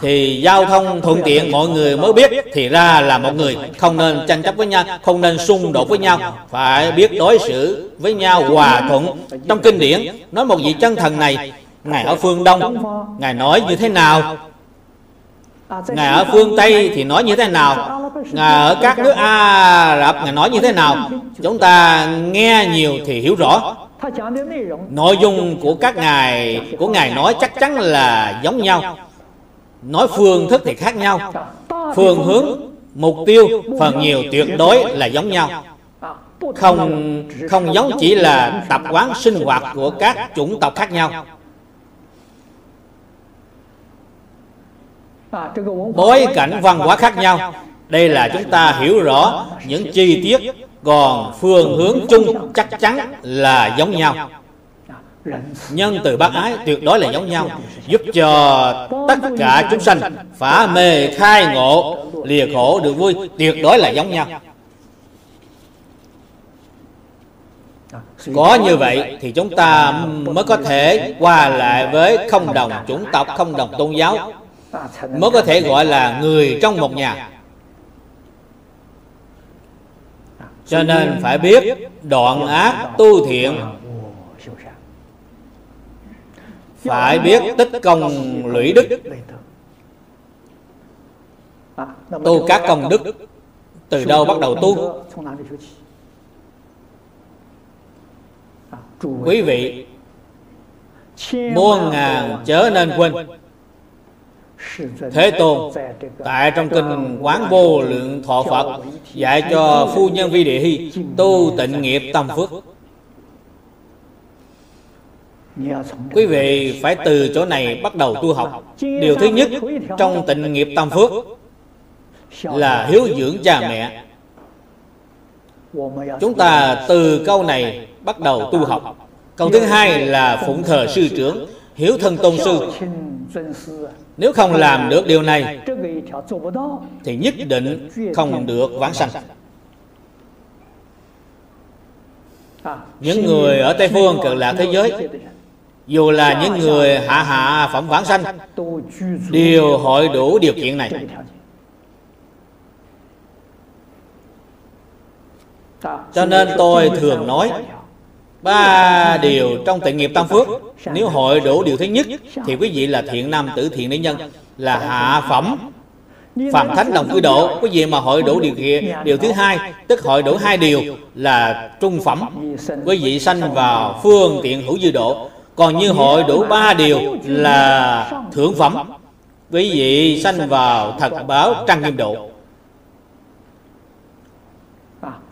thì giao thông thuận tiện mọi người mới biết thì ra là một người. Không nên tranh chấp với nhau không nên xung đột với nhau. Phải biết đối xử với nhau hòa thuận. Trong kinh điển nói một vị chân thần này ngài ở phương đông. Ngài nói như thế nào? Ngài ở phương tây thì nói như thế nào? Ngài ở các nước ả rập, ngài nói như thế nào? Chúng ta nghe nhiều thì hiểu rõ. Nội dung của các ngài, của ngài nói chắc chắn là giống nhau. Nói phương thức thì khác nhau. Phương hướng, mục tiêu, phần nhiều tuyệt đối là giống nhau. Không không giống chỉ là tập quán sinh hoạt của các chủng tộc khác nhau. Bối cảnh văn hóa khác nhau. Đây là chúng ta hiểu rõ những chi tiết còn phương hướng chung chắc chắn là giống nhau. Nhân từ bác ái tuyệt đối là giống nhau giúp cho tất cả chúng sanh phá mê khai ngộ lìa khổ được vui tuyệt đối là giống nhau. Có như vậy thì chúng ta mới có thể qua lại với không đồng chủng tộc không đồng tôn giáo mới có thể gọi là người trong một nhà. Cho nên phải biết đoạn ác tu thiện. Phải biết tích công lũy đức. Tu các công đức từ đâu bắt đầu tu? Quý vị, muôn ngàn chớ nên quên. Thế Tôn Tại trong kinh Quán Vô Lượng Thọ Phật Dạy cho phu nhân vi địa hy Tu tịnh nghiệp tâm phước. Quý vị phải từ chỗ này bắt đầu tu học. Điều thứ nhất trong tịnh nghiệp tâm phước Là hiếu dưỡng cha mẹ. Chúng ta từ câu này bắt đầu tu học. Câu thứ hai là phụng thờ sư trưởng Hiếu thân tôn sư Nếu không làm được điều này Thì nhất định không được vãng sanh. Những người ở Tây Phương cực lạc thế giới Dù là những người hạ hạ phẩm vãng sanh Đều hội đủ điều kiện này. Cho nên tôi thường nói ba điều trong tịnh nghiệp tam phước. Nếu hội đủ điều thứ nhất, thì quý vị là thiện nam tử, thiện nữ nhân, là hạ phẩm. Phạm thánh đồng cư độ, quý vị mà hội đủ điều kiện điều thứ hai, tức hội đủ hai điều, là trung phẩm. Quý vị sanh vào phương tiện hữu dư độ. Còn như hội đủ ba điều, là thượng phẩm. Quý vị sanh vào thật báo trăng nghiêm độ.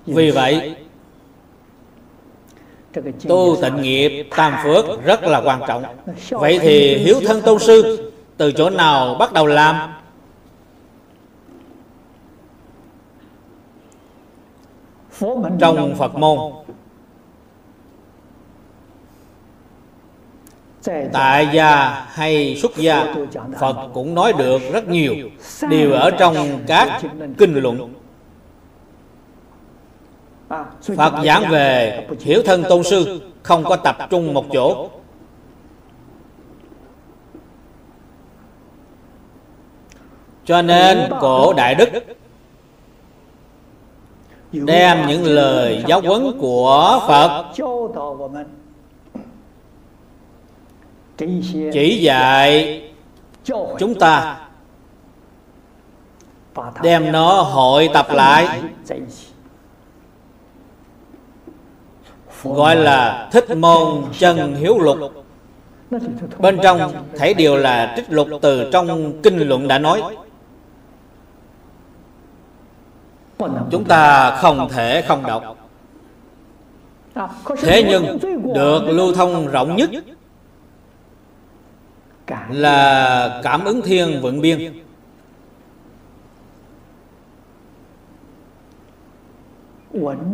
Vì vậy tu tịnh nghiệp, tam phước rất là quan trọng. Vậy thì hiếu thân tôn sư, từ chỗ nào bắt đầu làm? Trong phật môn. Tại gia hay xuất gia, phật cũng nói được rất nhiều. Đều ở trong các kinh luận. Phật giảng về hiểu thân tôn sư Không có tập trung một chỗ. Cho nên cổ Đại Đức Đem những lời giáo huấn của Phật Chỉ dạy chúng ta Đem nó hội tập lại gọi là thích môn chân hiếu lục. Bên trong thể điều là trích lục từ trong kinh luận đã nói. Chúng ta không thể không đọc. Thế nhưng được lưu thông rộng nhất là cảm ứng thiên vượng biên.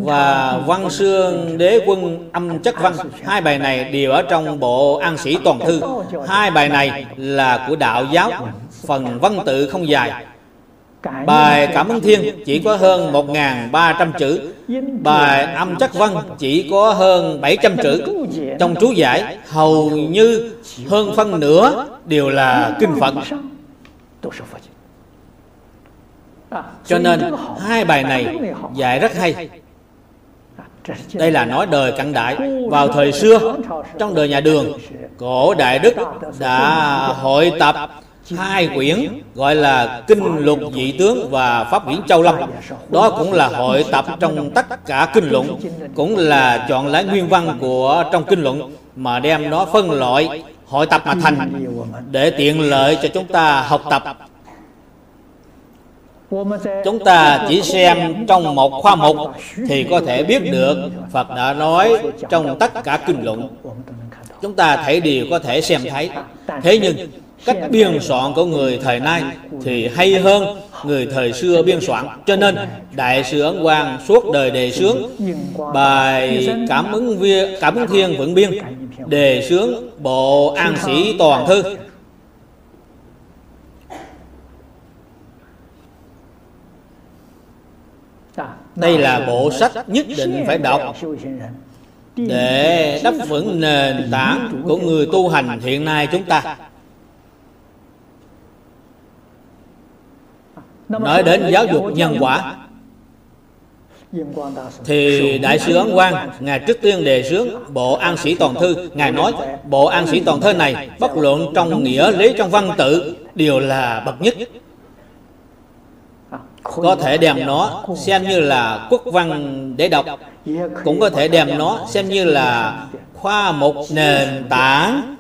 Và văn xương đế quân âm chất văn. hai bài này đều ở trong bộ an sĩ toàn thư. Hai bài này là của đạo giáo. Phần văn tự không dài. Bài Cảm ứng Thiên chỉ có hơn 1.300 chữ. Bài Âm Chắc Văn chỉ có hơn 700 chữ. Trong chú giải hầu như hơn phân nửa đều là kinh Phật cho nên hai bài này dạy rất hay. Đây là nói đời cận đại. Vào thời xưa trong đời nhà đường cổ đại đức đã hội tập hai quyển gọi là kinh lục dị tướng và pháp viễn châu lâm đó cũng là hội tập trong tất cả kinh luận cũng là chọn lấy nguyên văn của trong kinh luận mà đem nó phân loại hội tập mà thành để tiện lợi cho chúng ta học tập chúng ta chỉ xem trong một khoa mục thì có thể biết được phật đã nói trong tất cả kinh luận. Chúng ta thấy đều có thể xem thấy. Thế nhưng, cách biên soạn của người thời nay thì hay hơn người thời xưa biên soạn. Cho nên, đại sư ấn quang suốt đời đề sướng, bài cảm ứng viên cảm ứng thiên vững biên, đề sướng bộ an sĩ toàn thư. Đây là bộ sách nhất định phải đọc để đắp vững nền tảng của người tu hành hiện nay chúng ta. Nói đến giáo dục nhân quả. thì đại sư ấn quang ngài trước tiên đề xướng bộ an sĩ toàn thư ngài nói bộ an sĩ toàn thư này bất luận trong nghĩa lý trong văn tự đều là bậc nhất có thể đem nó xem như là quốc văn để đọc. Cũng có thể đem nó xem như là khoa một nền tảng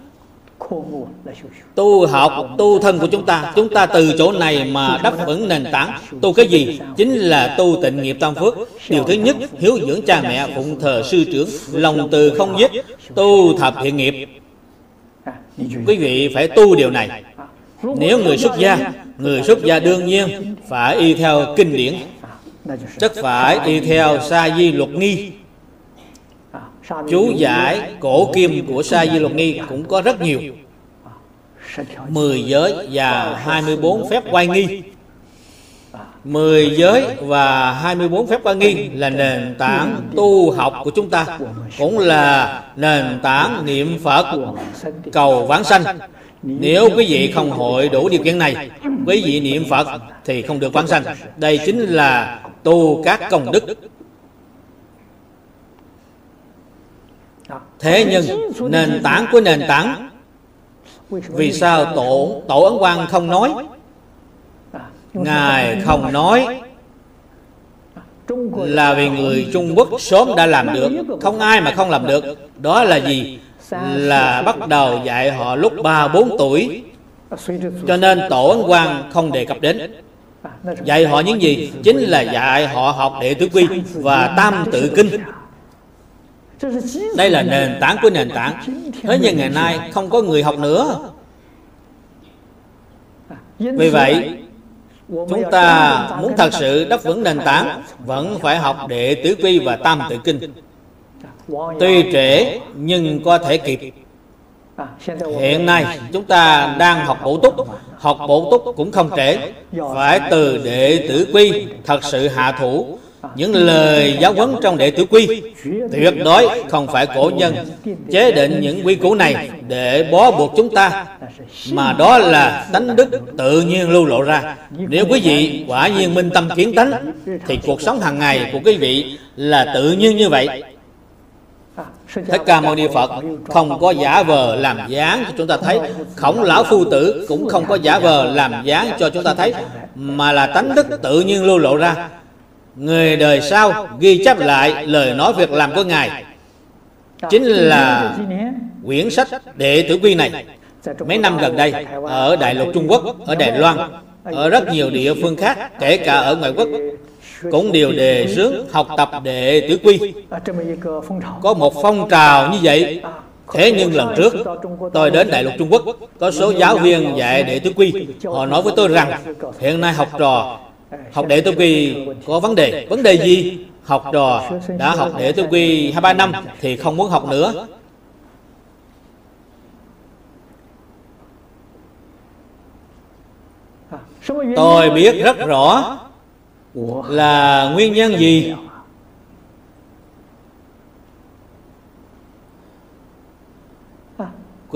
tu học, tu thân của chúng ta. Chúng ta từ chỗ này mà đáp ứng nền tảng. Tu cái gì? Chính là tu tịnh nghiệp tam phước. Điều thứ nhất, hiếu dưỡng cha mẹ, phụng thờ sư trưởng, lòng từ không giết, tu thập thiện nghiệp. Quý vị phải tu điều này nếu người xuất gia người xuất gia đương nhiên phải y theo kinh điển. Tất phải y theo sa di luật nghi. Chú giải cổ kim của sa di luật nghi cũng có rất nhiều. 10 giới và 24 phép quay nghi 10 giới và 24 phép quan nghi là nền tảng tu học của chúng ta, Cũng là nền tảng niệm Phật cầu vãng sanh. Nếu quý vị không hội đủ điều kiện này, Quý vị niệm Phật thì không được vãng sanh. Đây chính là tu các công đức. Thế nhưng nền tảng của nền tảng, vì sao tổ tổ ấn quang không nói? Ngài không nói là vì người trung quốc sớm đã làm được không ai mà không làm được. đó là gì? là bắt đầu dạy họ lúc ba bốn tuổi. Cho nên tổ ấn quang không đề cập đến. Dạy họ những gì? Chính là dạy họ học đệ tứ quy và tam tự kinh. Đây là nền tảng của nền tảng. Thế nhưng ngày nay không có người học nữa. Vì vậy chúng ta muốn thật sự đắp vững nền tảng vẫn phải học đệ tứ quy và tam tự kinh. Tuy trễ nhưng có thể kịp. hiện nay chúng ta đang học bổ túc. học bổ túc cũng không trễ. phải từ đệ tử quy thật sự hạ thủ những lời giáo huấn trong đệ tử quy, tuyệt đối không phải cổ nhân chế định những quy củ này để bó buộc chúng ta, mà đó là tánh đức tự nhiên lưu lộ ra. Nếu quý vị quả nhiên minh tâm kiến tánh, thì cuộc sống hàng ngày của quý vị là tự nhiên như vậy. Thích Ca Mâu Ni Phật không có giả vờ làm dáng cho chúng ta thấy, Khổng lão phu tử cũng không có giả vờ làm dáng cho chúng ta thấy, Mà là tánh đức tự nhiên lưu lộ ra. Người đời sau ghi chép lại lời nói việc làm của Ngài. Chính là quyển sách đệ tử quy này. Mấy năm gần đây Ở Đại lục Trung Quốc, ở Đài Loan Ở rất nhiều địa phương khác Kể cả ở ngoại quốc Cũng đều đề xướng học tập đệ tử quy. Có một phong trào như vậy. Thế nhưng lần trước tôi đến Đại lục Trung Quốc Có số giáo viên dạy đệ tử quy. Họ nói với tôi rằng Hiện nay học trò học đệ tử quy có vấn đề. Vấn đề gì? Học trò đã học đệ tử quy hai ba năm thì không muốn học nữa. Tôi biết rất rõ là nguyên nhân gì.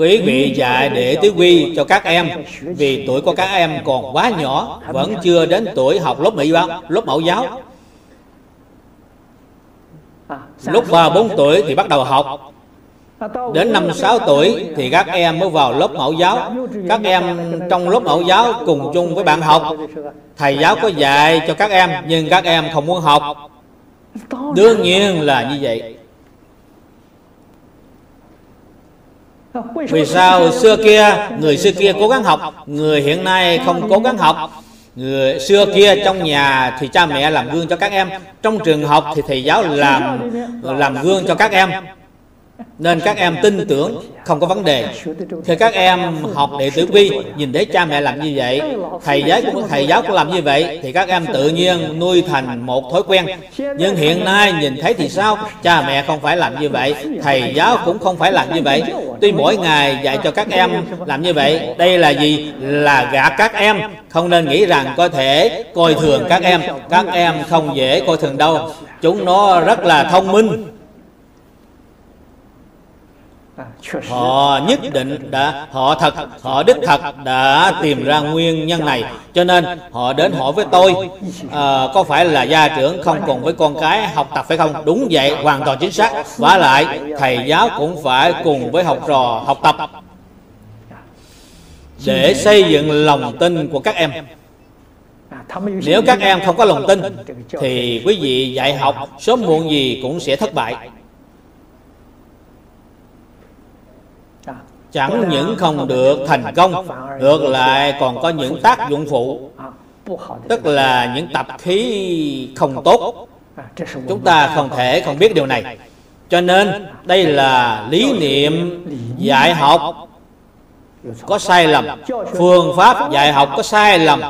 Quý vị dạy để tứ quy cho các em. Vì tuổi của các em còn quá nhỏ, Vẫn chưa đến tuổi học lớp mỹ văn lớp mẫu giáo. Lúc ba, bốn tuổi thì bắt đầu học. Đến năm 6 tuổi thì các em mới vào lớp mẫu giáo. Các em trong lớp mẫu giáo cùng chung với bạn học. Thầy giáo có dạy cho các em, Nhưng các em không muốn học. Đương nhiên là như vậy. Vì sao xưa kia, Người xưa kia cố gắng học, Người hiện nay không cố gắng học? Người xưa kia trong nhà thì cha mẹ làm gương cho các em, Trong trường học thì thầy giáo làm làm gương cho các em nên các em tin tưởng, không có vấn đề. Khi các em học đệ tử quy, nhìn thấy cha mẹ làm như vậy, thầy giáo cũng thầy giáo cũng làm như vậy, thì các em tự nhiên nuôi thành một thói quen. Nhưng hiện nay nhìn thấy thì sao? Cha mẹ không phải làm như vậy, thầy giáo cũng không phải làm như vậy. Tuy mỗi ngày dạy cho các em làm như vậy, đây là gì? Là gạt các em. Không nên nghĩ rằng có thể coi thường các em. Các em không dễ coi thường đâu. Chúng nó rất là thông minh họ nhất định đã họ thật họ đích thật đã tìm ra nguyên nhân này. Cho nên họ đến hỏi với tôi à, có phải là gia trưởng không cùng với con cái học tập phải không? Đúng vậy hoàn toàn chính xác. Và lại thầy giáo cũng phải cùng với học trò học tập để xây dựng lòng tin của các em. Nếu các em không có lòng tin thì quý vị dạy học sớm muộn gì cũng sẽ thất bại. Chẳng những không được thành công ngược lại còn có những tác dụng phụ. tức là những tập khí không tốt. chúng ta không thể không biết điều này. cho nên đây là lý niệm dạy học. có sai lầm. phương pháp dạy học có sai lầm.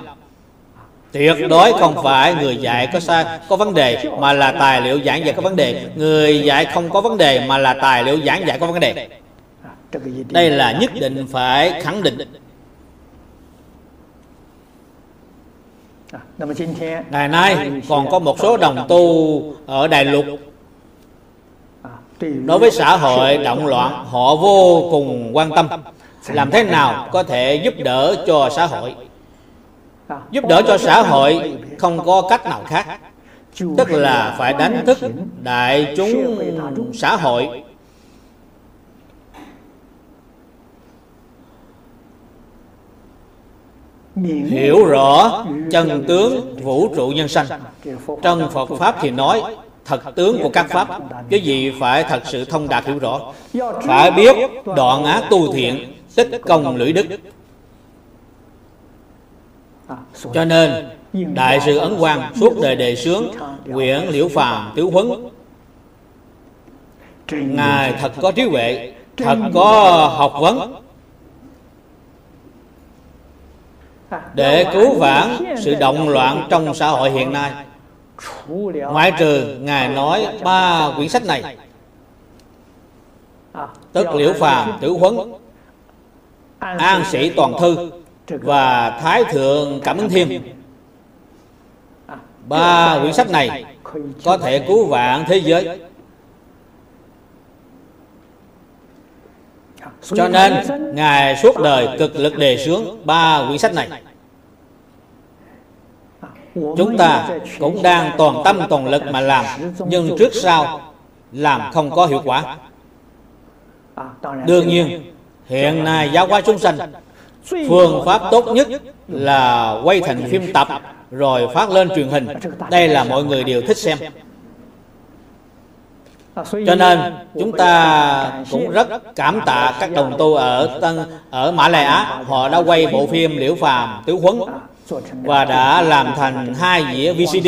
tuyệt đối không phải người dạy có sai có vấn đề mà là tài liệu giảng dạy có vấn đề. Người dạy không có vấn đề mà là tài liệu giảng dạy có vấn đề đây là nhất định phải khẳng định. ngày nay còn có một số đồng tu ở Đài Lục. Đối với xã hội động loạn họ vô cùng quan tâm. làm thế nào có thể giúp đỡ cho xã hội? giúp đỡ cho xã hội không có cách nào khác. tức là phải đánh thức đại chúng xã hội hiểu rõ chân tướng vũ trụ nhân sanh. Trong phật pháp thì nói thật tướng của các pháp cái gì phải thật sự thông đạt hiểu rõ? Phải biết đoạn ác tu thiện tích công lưỡi đức. Cho nên đại sư ấn quang suốt đời đề sướng quyển liễu phàm tiểu huấn. Ngài thật có trí huệ thật có học vấn để cứu vãn sự động loạn trong xã hội hiện nay ngoại trừ ngài nói ba quyển sách này tức liễu phàm tử huấn an sĩ toàn thư và thái thượng cảm ứng thiên ba quyển sách này có thể cứu vãn thế giới cho nên ngài suốt đời cực lực đề xướng ba quyển sách này. Chúng ta cũng đang toàn tâm toàn lực mà làm nhưng trước sau làm không có hiệu quả. Đương nhiên hiện nay giáo hóa chúng sanh phương pháp tốt nhất là quay thành phim tập rồi phát lên truyền hình. Đây là mọi người đều thích xem cho nên chúng ta cũng rất cảm tạ các đồng tu ở tân ở mã lai á. Họ đã quay bộ phim liễu phàm tứ huấn và đã làm thành hai đĩa vcd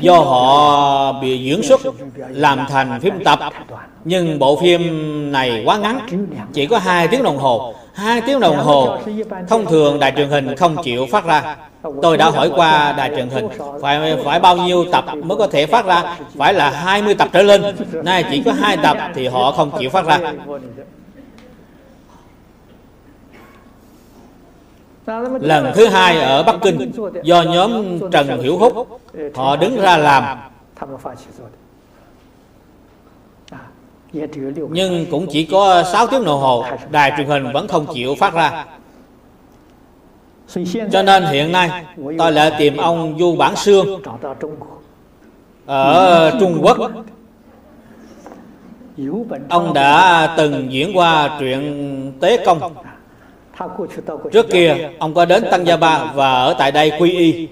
do họ bị diễn xuất làm thành phim tập. Nhưng bộ phim này quá ngắn chỉ có hai tiếng đồng hồ. Hai tiếng đồng hồ thông thường đài truyền hình không chịu phát ra tôi đã hỏi qua đài truyền hình, phải phải bao nhiêu tập mới có thể phát ra? Phải là 20 tập trở lên. Nay chỉ có hai tập thì họ không chịu phát ra. Lần thứ hai ở bắc kinh, do nhóm trần hiểu húc, họ đứng ra làm. Nhưng cũng chỉ có 6 tiếng đồng hồ, đài truyền hình vẫn không chịu phát ra cho nên hiện nay tôi lại tìm ông du bản xương ở trung quốc. Ông đã từng diễn qua truyện Tế Công. Trước kia ông có đến Tăng Gia Ba và ở tại đây quy y.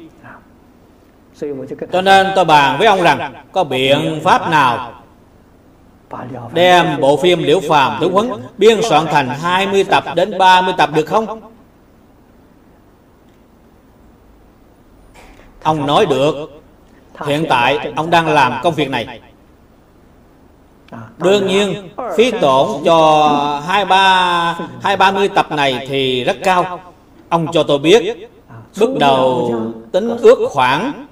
Cho nên tôi bàn với ông rằng Có biện pháp nào Đem bộ phim Liễu Phàm Tướng Huấn Biên soạn thành 20 tập đến 30 tập được không Ông nói được Hiện tại ông đang làm công việc này Đương nhiên phí tổn cho hai ba hai ba mươi tập này thì rất cao. Ông cho tôi biết bước đầu tính ước khoảng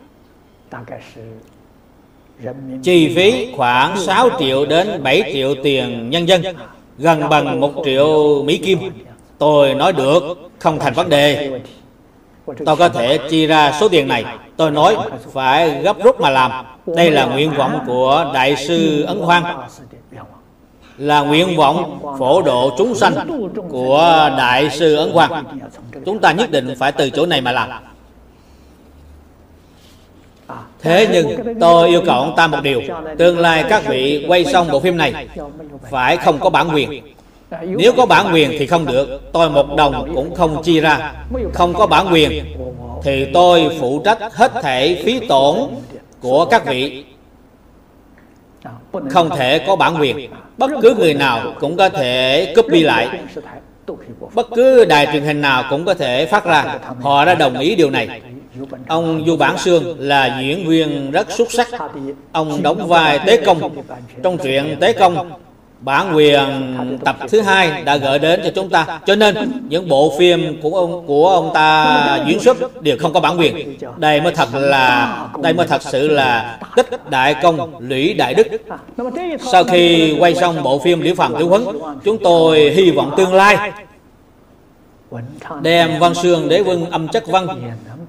chi phí khoảng 6 triệu đến 7 triệu tiền nhân dân gần bằng 1 triệu Mỹ Kim. Tôi nói được, không thành vấn đề. Tôi có thể chi ra số tiền này. Tôi nói phải gấp rút mà làm. Đây là nguyện vọng của Đại sư Ấn Hoang là nguyện vọng phổ độ chúng sanh của Đại sư Ấn Quang. Chúng ta nhất định phải từ chỗ này mà làm. Thế nhưng tôi yêu cầu ông ta một điều Tương lai các vị quay xong bộ phim này Phải không có bản quyền nếu có bản quyền thì không được. Tôi một đồng cũng không chi ra. Không có bản quyền Thì tôi phụ trách hết thể phí tổn của các vị. Không thể có bản quyền. Bất cứ người nào cũng có thể copy lại. Bất cứ đài truyền hình nào cũng có thể phát ra. Họ đã đồng ý điều này. Ông Du Bản Sương là diễn viên rất xuất sắc. Ông đóng vai Tế Công. Trong truyện Tế Công bản quyền tập thứ hai đã gửi đến cho chúng ta. Cho nên những bộ phim của ông của ông ta diễn xuất đều không có bản quyền. Đây mới thật là đây mới thật sự là tích đại công lũy đại đức. Sau khi quay xong bộ phim liễu phàm tiểu huấn chúng tôi hy vọng tương lai đem văn xương đế vương âm chất văn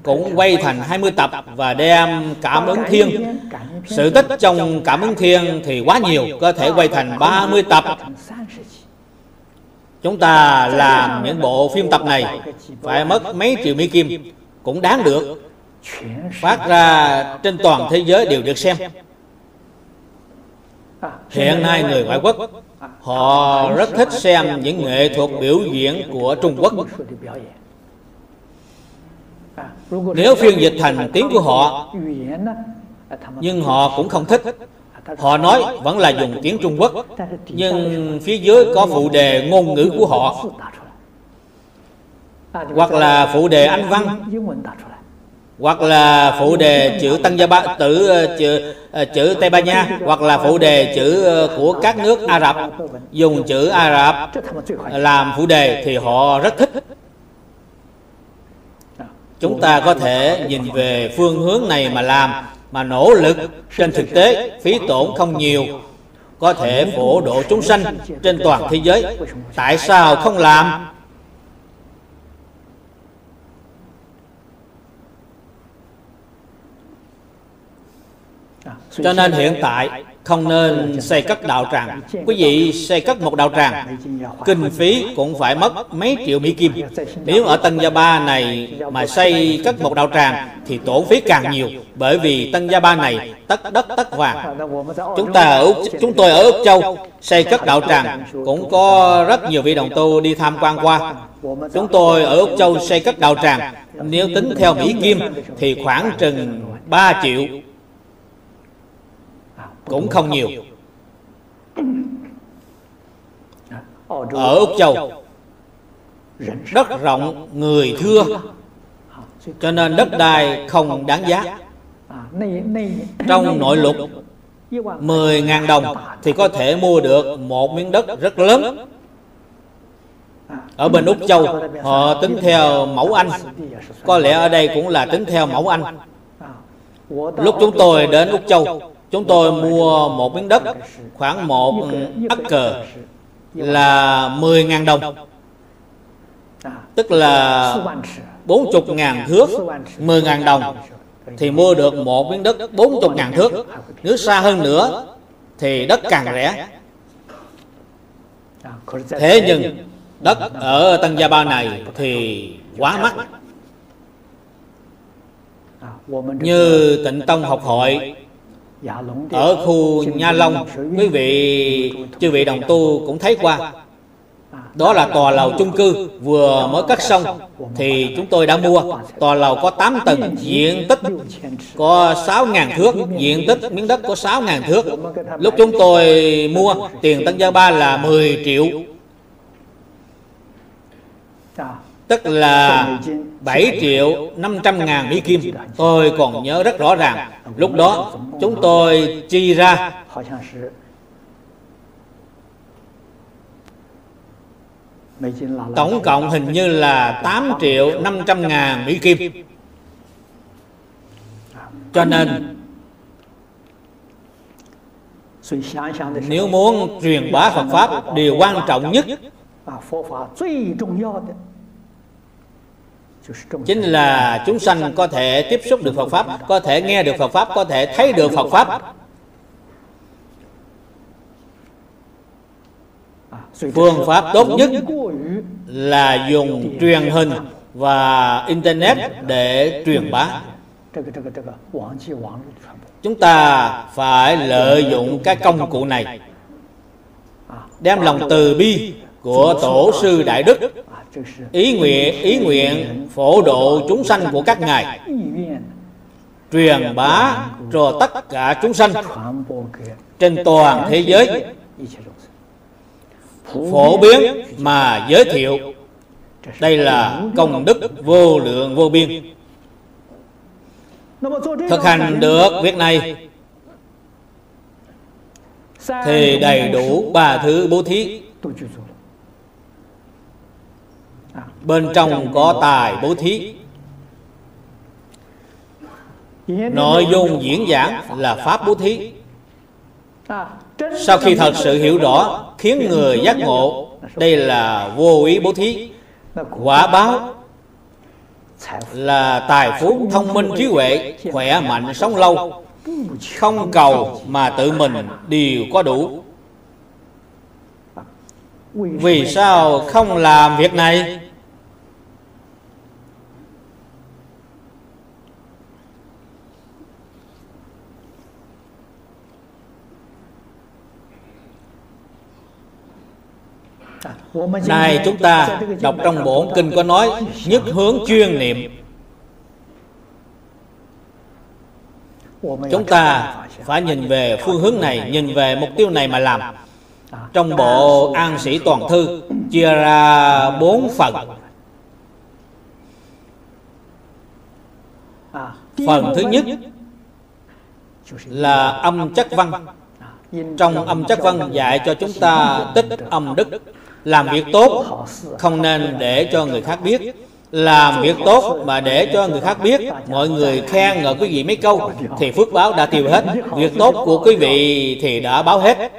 cũng quay thành 20 tập và đem cảm ứng thiên. Sự tích trong cảm ứng thiên thì quá nhiều, có thể quay thành 30 tập. Chúng ta làm những bộ phim tập này, phải mất mấy triệu mỹ kim cũng đáng được. Phát ra trên toàn thế giới đều được xem. Hiện nay người ngoại quốc, họ rất thích xem những nghệ thuật biểu diễn của trung quốc nếu phiên dịch thành tiếng của họ, nhưng họ cũng không thích. Họ nói vẫn là dùng tiếng trung quốc, nhưng phía dưới có phụ đề ngôn ngữ của họ. Hoặc là phụ đề anh văn. Hoặc là phụ đề chữ tăng gia ba, tử ờ, chữ ờ, chữ tây ban nha. Hoặc là phụ đề chữ ờ, của các nước ả rập. Dùng chữ ả rập làm phụ đề thì họ rất thích chúng ta có thể nhìn về phương hướng này mà làm, mà nỗ lực. Trên thực tế, phí tổn không nhiều. Có thể phổ độ chúng sanh trên toàn thế giới. Tại sao không làm? Cho nên hiện tại không nên xây cất đạo tràng. Quý vị xây cất một đạo tràng kinh phí cũng phải mất mấy triệu mỹ kim. Nếu ở tân gia ba này mà xây cất một đạo tràng thì tổn phí càng nhiều bởi vì tân gia ba này tất đất tất vàng. Chúng ta ở chúng tôi ở úc châu xây cất đạo tràng cũng có rất nhiều vị đồng tu đi tham quan qua. Chúng tôi ở úc châu xây cất đạo tràng. Nếu tính theo mỹ kim thì khoảng chừng 3 triệu cũng không nhiều. ở úc châu đất rộng người thưa. cho nên đất đai không đáng giá. trong nội lục 10.000 đồng thì có thể mua được một miếng đất rất lớn. Ở bên Úc Châu họ tính theo mẫu Anh. Có lẽ ở đây cũng là tính theo mẫu Anh. Lúc chúng tôi đến Úc Châu Chúng tôi mua một miếng đất khoảng một ắc cờ là 10.000 đồng. Tức là 40.000 thước 10.000 đồng. Thì mua được một miếng đất 40.000 thước. Nếu xa hơn nữa, Thì đất càng rẻ. Thế nhưng Đất ở Tân Gia Ba này Thì quá mắc. Như tịnh tông học hội ở khu Nha Long quý vị chư vị đồng tu cũng thấy qua đó là tòa lầu chung cư vừa mới cắt xong thì chúng tôi đã mua tòa lầu có 8 tầng diện tích có 6.000 thước diện tích miếng đất có 6.000 thước lúc chúng tôi mua tiền Tân Gia Ba là 10 triệu tức là 7 triệu 500 ngàn Mỹ Kim. Tôi còn nhớ rất rõ ràng. Lúc đó, chúng tôi chi ra. Tổng cộng hình như là 8 triệu 500 ngàn Mỹ Kim. Cho nên, Nếu muốn truyền bá Phật Pháp, Điều quan trọng nhất Chính là chúng sanh có thể tiếp xúc được Phật Pháp, Có thể nghe được Phật Pháp, Có thể thấy được Phật Pháp. Phương pháp tốt nhất là dùng truyền hình và internet để truyền bá. Chúng ta phải lợi dụng cái công cụ này, đem lòng từ bi của tổ sư đại đức ý nguyện ý nguyện phổ độ chúng sanh của các ngài. Truyền bá cho tất cả chúng sanh trên toàn thế giới. Phổ biến mà giới thiệu. Đây là công đức vô lượng vô biên. Thực hành được việc này, thì đầy đủ ba thứ bố thí bên trong có tài bố thí. Nội dung diễn giảng là pháp bố thí. Sau khi thật sự hiểu rõ, khiến người giác ngộ, đây là vô ý bố thí. Quả báo là tài phú thông minh trí huệ, khỏe mạnh sống lâu. Không cầu mà tự mình đều có đủ. Vì sao không làm việc này? Này chúng ta đọc trong bổn kinh có nói Nhất hướng chuyên niệm. Chúng ta phải nhìn về phương hướng này Nhìn về mục tiêu này mà làm. Trong bộ An Sĩ Toàn Thư Chia ra bốn phần. Phần thứ nhất Là âm chất văn. Trong âm chất văn dạy cho chúng ta tích âm đức làm việc tốt. Không nên để cho người khác biết. Làm việc tốt mà để cho người khác biết. Mọi người khen ngợi quý vị mấy câu thì phước báo đã tiêu hết. Việc tốt của quý vị thì đã báo hết.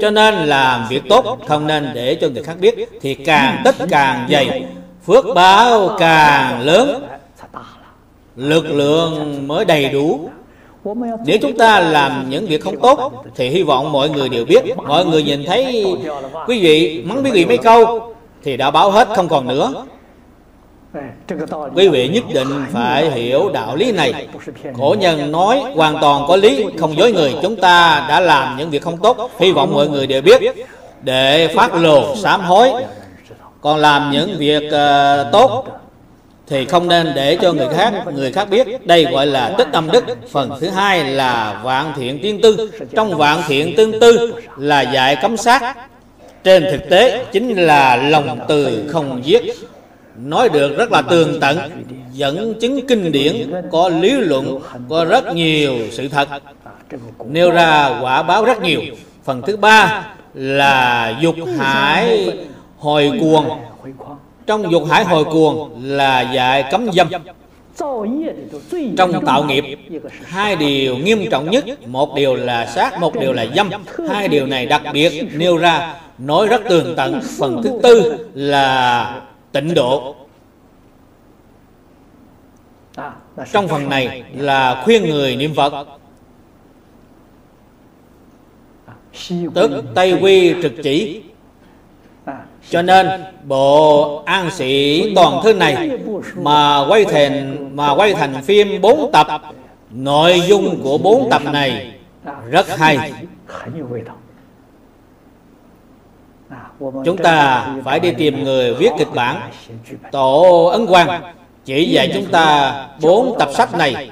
Cho nên làm việc tốt, không nên để cho người khác biết thì càng tích càng dày. Phước báo càng lớn. Lực lượng mới đầy đủ nếu chúng ta làm những việc không tốt Thì hy vọng mọi người đều biết Mọi người nhìn thấy quý vị mắng quý vị mấy câu Thì đã báo hết không còn nữa. Quý vị nhất định phải hiểu đạo lý này. Cổ nhân nói hoàn toàn có lý Không dối người. Chúng ta đã làm những việc không tốt Hy vọng mọi người đều biết. Để phát lồ sám hối. Còn làm những việc uh, tốt thì không nên để cho người khác người khác biết. Đây gọi là tích âm đức. Phần thứ hai là vạn thiện tiên tư. Trong vạn thiện tương tư là dạy cấm sát. Trên thực tế, chính là lòng từ không giết. Nói được rất là tường tận, dẫn chứng kinh điển, có lý luận, có rất nhiều sự thật. Nêu ra quả báo rất nhiều. Phần thứ ba là dục hải hồi cuồng trong dục hải hồi cuồng là dạy cấm dâm. Trong tạo nghiệp, hai điều nghiêm trọng nhất, một điều là sát, một điều là dâm. Hai điều này đặc biệt nêu ra, nói rất tường tận. Phần thứ tư là tịnh độ. Trong phần này là khuyên người niệm phật. Tức tây quy trực chỉ cho nên, bộ an sĩ toàn thư này mà quay thành mà quay thành phim bốn tập, nội dung của bốn tập này rất hay. Chúng ta phải đi tìm người viết kịch bản. Tổ ấn quang chỉ dạy chúng ta bốn tập sách này.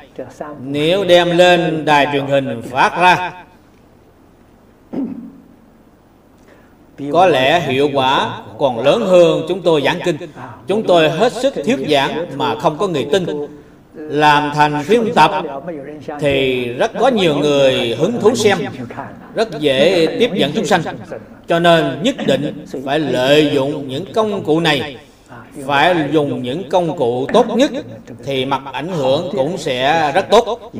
Nếu đem lên đài truyền hình phát ra có lẽ hiệu quả còn lớn hơn chúng tôi giảng kinh. Chúng tôi hết sức thuyết giảng mà không có người tin. Làm thành phim tập thì rất có nhiều người hứng thú xem, rất dễ tiếp dẫn chúng sanh. Cho nên nhất định phải lợi dụng những công cụ này. Phải dùng những công cụ tốt nhất thì mặt ảnh hưởng cũng sẽ rất tốt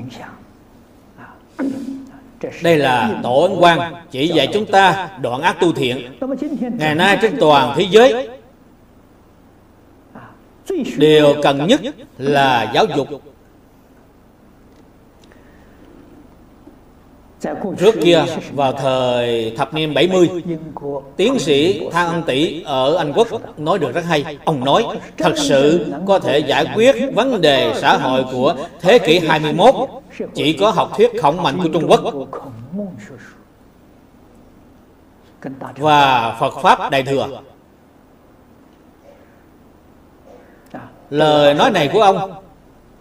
đây là tổ ấn quan. Chỉ dạy chúng ta đoạn ác tu thiện. Ngày nay trên toàn thế giới, điều cần nhất là giáo dục. Trước kia vào thời thập niên 70 Tiến sĩ Thang Ân Tỷ ở Anh Quốc nói được rất hay. Ông nói thật sự có thể giải quyết vấn đề xã hội của thế kỷ 21 Chỉ có học thuyết khổng mạnh của Trung Quốc. Và Phật Pháp Đại Thừa. Lời nói này của ông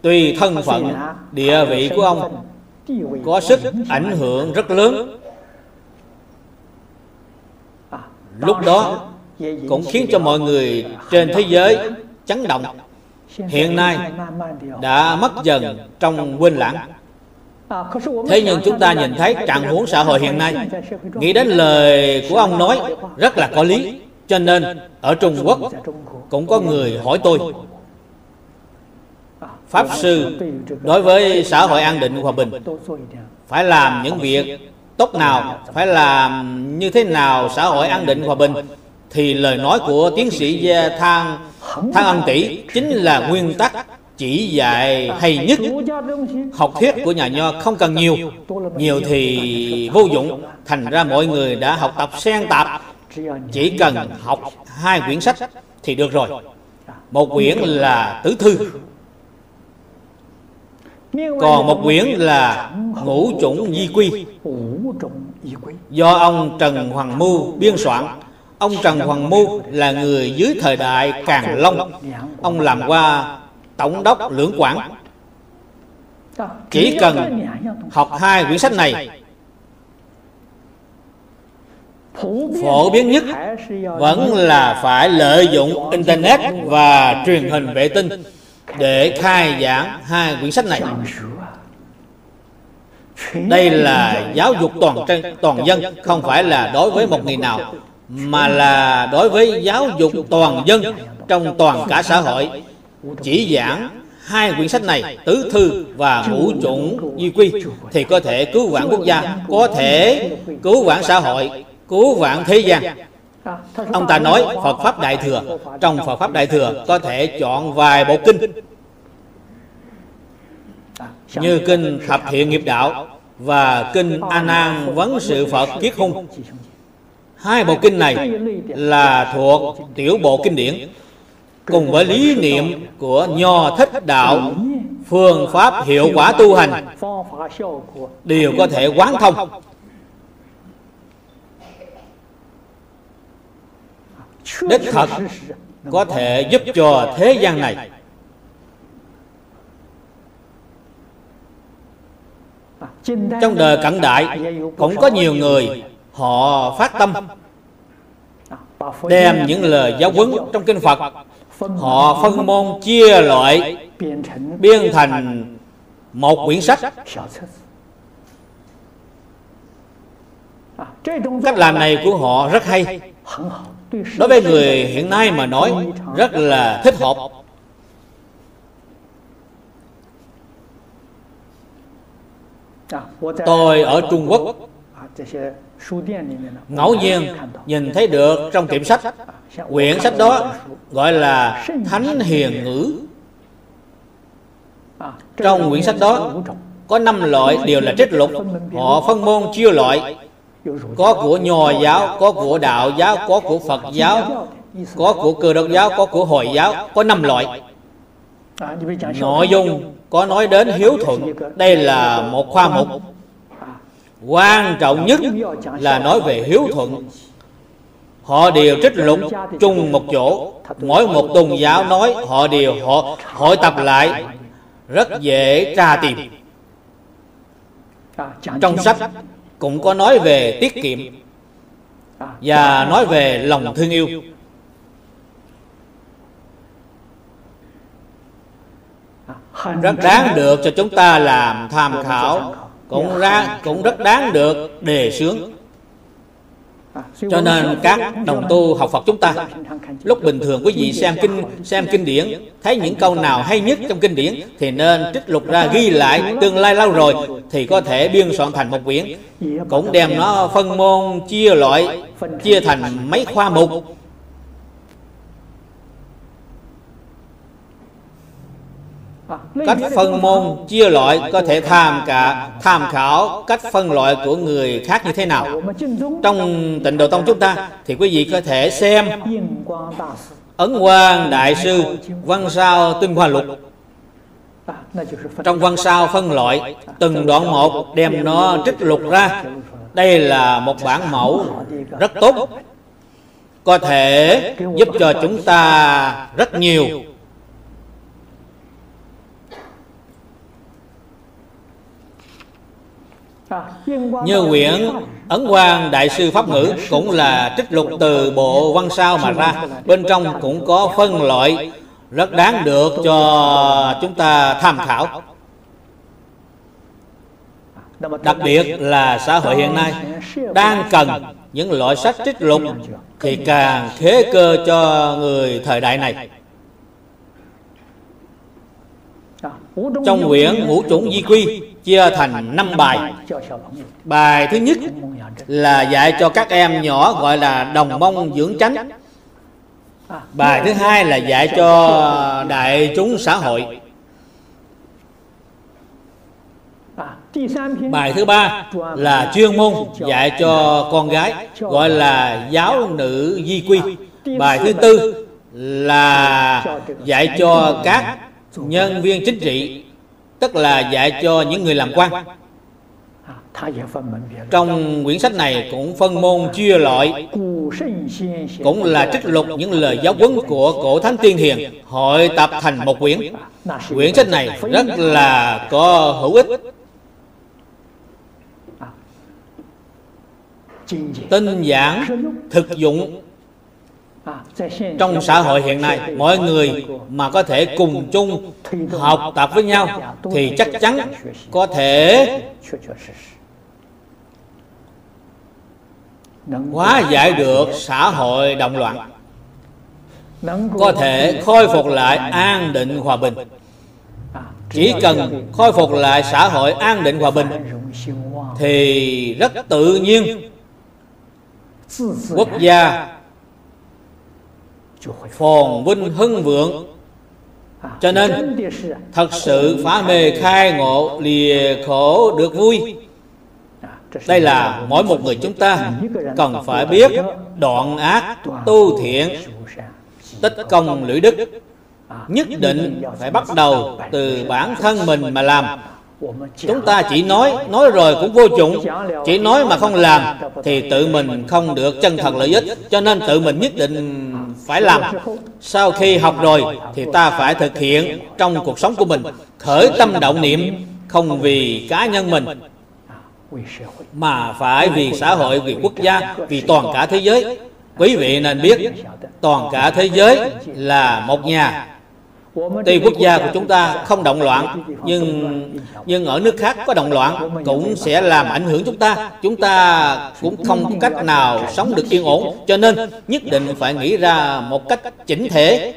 Tùy thân phận, địa vị của ông có sức ảnh hưởng rất lớn. Lúc đó cũng khiến cho mọi người trên thế giới chấn động. Hiện nay đã mất dần trong quên lãng. Thế nhưng chúng ta nhìn thấy trạng huống xã hội hiện nay. Nghĩ đến lời của ông nói rất là có lý. Cho nên ở trung quốc cũng có người hỏi tôi pháp sư đối với xã hội an định hòa bình, phải làm những việc tốt nào, phải làm như thế nào xã hội an định hòa bình, thì lời nói của tiến sĩ gia thang thang ân tỷ chính là nguyên tắc chỉ dạy hay nhất. Học thuyết của nhà nho không cần nhiều nhiều thì vô dụng. Thành ra mọi người đã học tập xen tạp, chỉ cần học hai quyển sách thì được rồi. Một quyển là tứ thư còn một quyển là ngũ chủng di quy. Do ông trần hoàng mưu biên soạn. Ông trần hoàng mưu là người dưới thời đại càn long. Ông làm qua tổng đốc lưỡng quản chỉ cần học hai quyển sách này phổ biến nhất vẫn là phải lợi dụng internet và truyền hình vệ tinh để khai giảng hai quyển sách này. Đây là giáo dục toàn toàn dân, không phải là đối với một người nào, mà là đối với giáo dục toàn dân trong toàn cả xã hội. Chỉ giảng hai quyển sách này, tứ thư và ngũ chủng di quy, thì có thể cứu vãn quốc gia, có thể cứu vãn xã hội, cứu vãn thế gian. Ông ta nói Phật Pháp Đại Thừa, Trong Phật Pháp Đại Thừa có thể chọn vài bộ kinh. Như kinh Thập Thiện Nghiệp Đạo Và kinh A Nan Vấn Sự Phật Kiết Hung. Hai bộ kinh này là thuộc tiểu bộ kinh điển, Cùng với lý niệm của Nho Thích Đạo, Phương pháp hiệu quả tu hành, Đều có thể quán thông. Đích thật có thể giúp cho thế gian này. trong đời cận đại cũng có nhiều người họ phát tâm đem những lời giáo huấn trong kinh phật. Họ phân môn chia loại biên thành một quyển sách. cách làm này của họ rất hay đối với người hiện nay mà nói, rất là thích hợp. Tôi ở trung quốc. Ngẫu nhiên nhìn thấy được trong tiệm sách, quyển sách đó gọi là thánh hiền ngữ. Trong quyển sách đó có năm loại đều là trích lục, họ phân môn chia loại có của nho giáo, có của đạo giáo, có của phật giáo, có của cơ đốc giáo, có của hồi giáo, có năm loại. Nội dung có nói đến hiếu thuận, đây là một khoa mục. Quan trọng nhất là nói về hiếu thuận. Họ đều trích lục chung một chỗ. Mỗi một tôn giáo nói họ đều họ hội tập lại. Rất dễ tra tìm. Trong sách cũng có nói về tiết kiệm và nói về lòng thương yêu. Rất đáng được cho chúng ta làm tham khảo, cũng ra cũng rất đáng được đề xướng cho nên các đồng tu học Phật chúng ta lúc bình thường quý vị xem kinh xem kinh điển thấy những câu nào hay nhất trong kinh điển thì nên trích lục ra ghi lại tương lai lâu rồi thì có thể biên soạn thành một quyển. Cũng đem nó phân môn chia loại chia thành mấy khoa mục cách phân môn chia loại có thể tham cả tham khảo cách phân loại của người khác như thế nào? Trong tịnh độ tông chúng ta thì quý vị có thể xem ấn quang đại sư văn sao tinh hoa lục. Trong văn sao phân loại từng đoạn một đem nó trích lục ra. Đây là một bản mẫu rất tốt có thể giúp cho chúng ta rất nhiều Như quyển Ấn Quang Đại sư Pháp ngữ cũng là trích lục từ bộ văn sao mà ra. Bên trong cũng có phân loại rất đáng được cho chúng ta tham khảo. Đặc biệt là xã hội hiện nay đang cần những loại sách trích lục thì càng khế cơ cho người thời đại này. Trong quyển Ngũ Chủng Di Quy chia thành 5 bài. Bài thứ nhất là dạy cho các em nhỏ gọi là đồng mông dưỡng chánh. Bài thứ hai là dạy cho đại chúng xã hội. Bài thứ ba là chuyên môn dạy cho con gái Gọi là giáo nữ di quy. Bài thứ tư là dạy cho các nhân viên chính trị tức là dạy cho những người làm quan. Trong quyển sách này cũng phân môn chia loại, cũng là trích lục những lời giáo huấn của cổ thánh tiên hiền, hội tập thành một quyển. Quyển sách này rất là có hữu ích. Tinh giản, thực dụng trong xã hội hiện nay mọi người mà có thể cùng chung học tập với nhau thì chắc chắn có thể hóa giải được xã hội động loạn có thể khôi phục lại an định hòa bình chỉ cần khôi phục lại xã hội an định hòa bình thì rất tự nhiên quốc gia phồn vinh hưng vượng. Cho nên thật sự phá mê khai ngộ lìa khổ được vui. Đây là mỗi một người chúng ta cần phải biết đoạn ác tu thiện tích công lũy đức. nhất định phải bắt đầu từ bản thân mình mà làm chúng ta chỉ nói nói rồi cũng vô dụng. Chỉ nói mà không làm thì tự mình không được chân thật lợi ích. Cho nên tự mình nhất định phải làm. Sau khi học rồi thì ta phải thực hiện trong cuộc sống của mình. Khởi tâm động niệm, không vì cá nhân mình, mà phải vì xã hội, vì quốc gia, vì toàn cả thế giới. Quý vị nên biết, toàn cả thế giới là một nhà. Tuy quốc gia của chúng ta không động loạn Nhưng nhưng ở nước khác có động loạn Cũng sẽ làm ảnh hưởng chúng ta. Chúng ta cũng không có cách nào sống được yên ổn Cho nên nhất định phải nghĩ ra một cách chỉnh thể.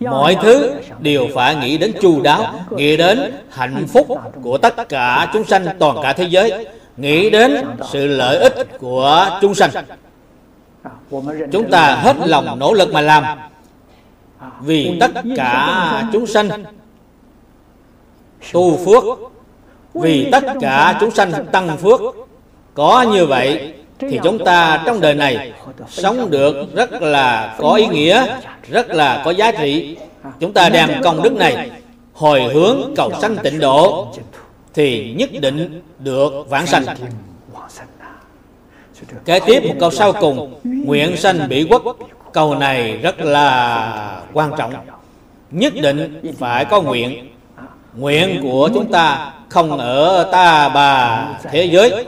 Mọi thứ đều phải nghĩ đến chu đáo Nghĩ đến hạnh phúc của tất cả chúng sanh toàn cả thế giới Nghĩ đến sự lợi ích của chúng sanh. Chúng ta hết lòng nỗ lực mà làm vì tất cả chúng sanh tu phước vì tất cả chúng sanh tăng phước có như vậy thì chúng ta trong đời này sống được rất là có ý nghĩa rất là có giá trị chúng ta đem công đức này hồi hướng cầu sanh tịnh độ thì nhất định được vãng sanh kế tiếp một câu sau cùng nguyện sanh bị quốc câu này rất là quan trọng. Nhất định phải có nguyện. Nguyện của chúng ta không ở ta bà thế giới.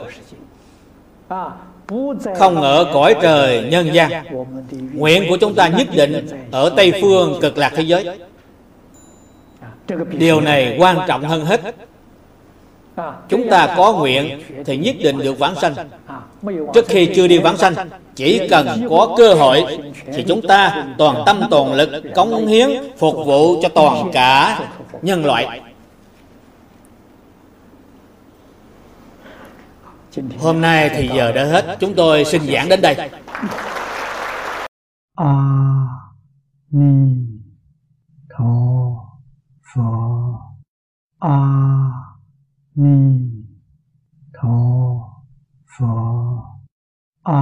Không ở cõi trời nhân gian. Nguyện của chúng ta nhất định ở tây phương cực lạc thế giới. Điều này quan trọng hơn hết chúng ta có nguyện thì nhất định được vãng sanh. trước khi chưa đi vãng sanh chỉ cần có cơ hội thì chúng ta toàn tâm toàn lực cống hiến phục vụ cho toàn cả nhân loại. Hôm nay thì giờ đã hết. Chúng tôi xin giảng đến đây. A ni tho phở a ni tho phở a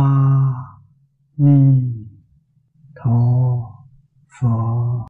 ni tho phở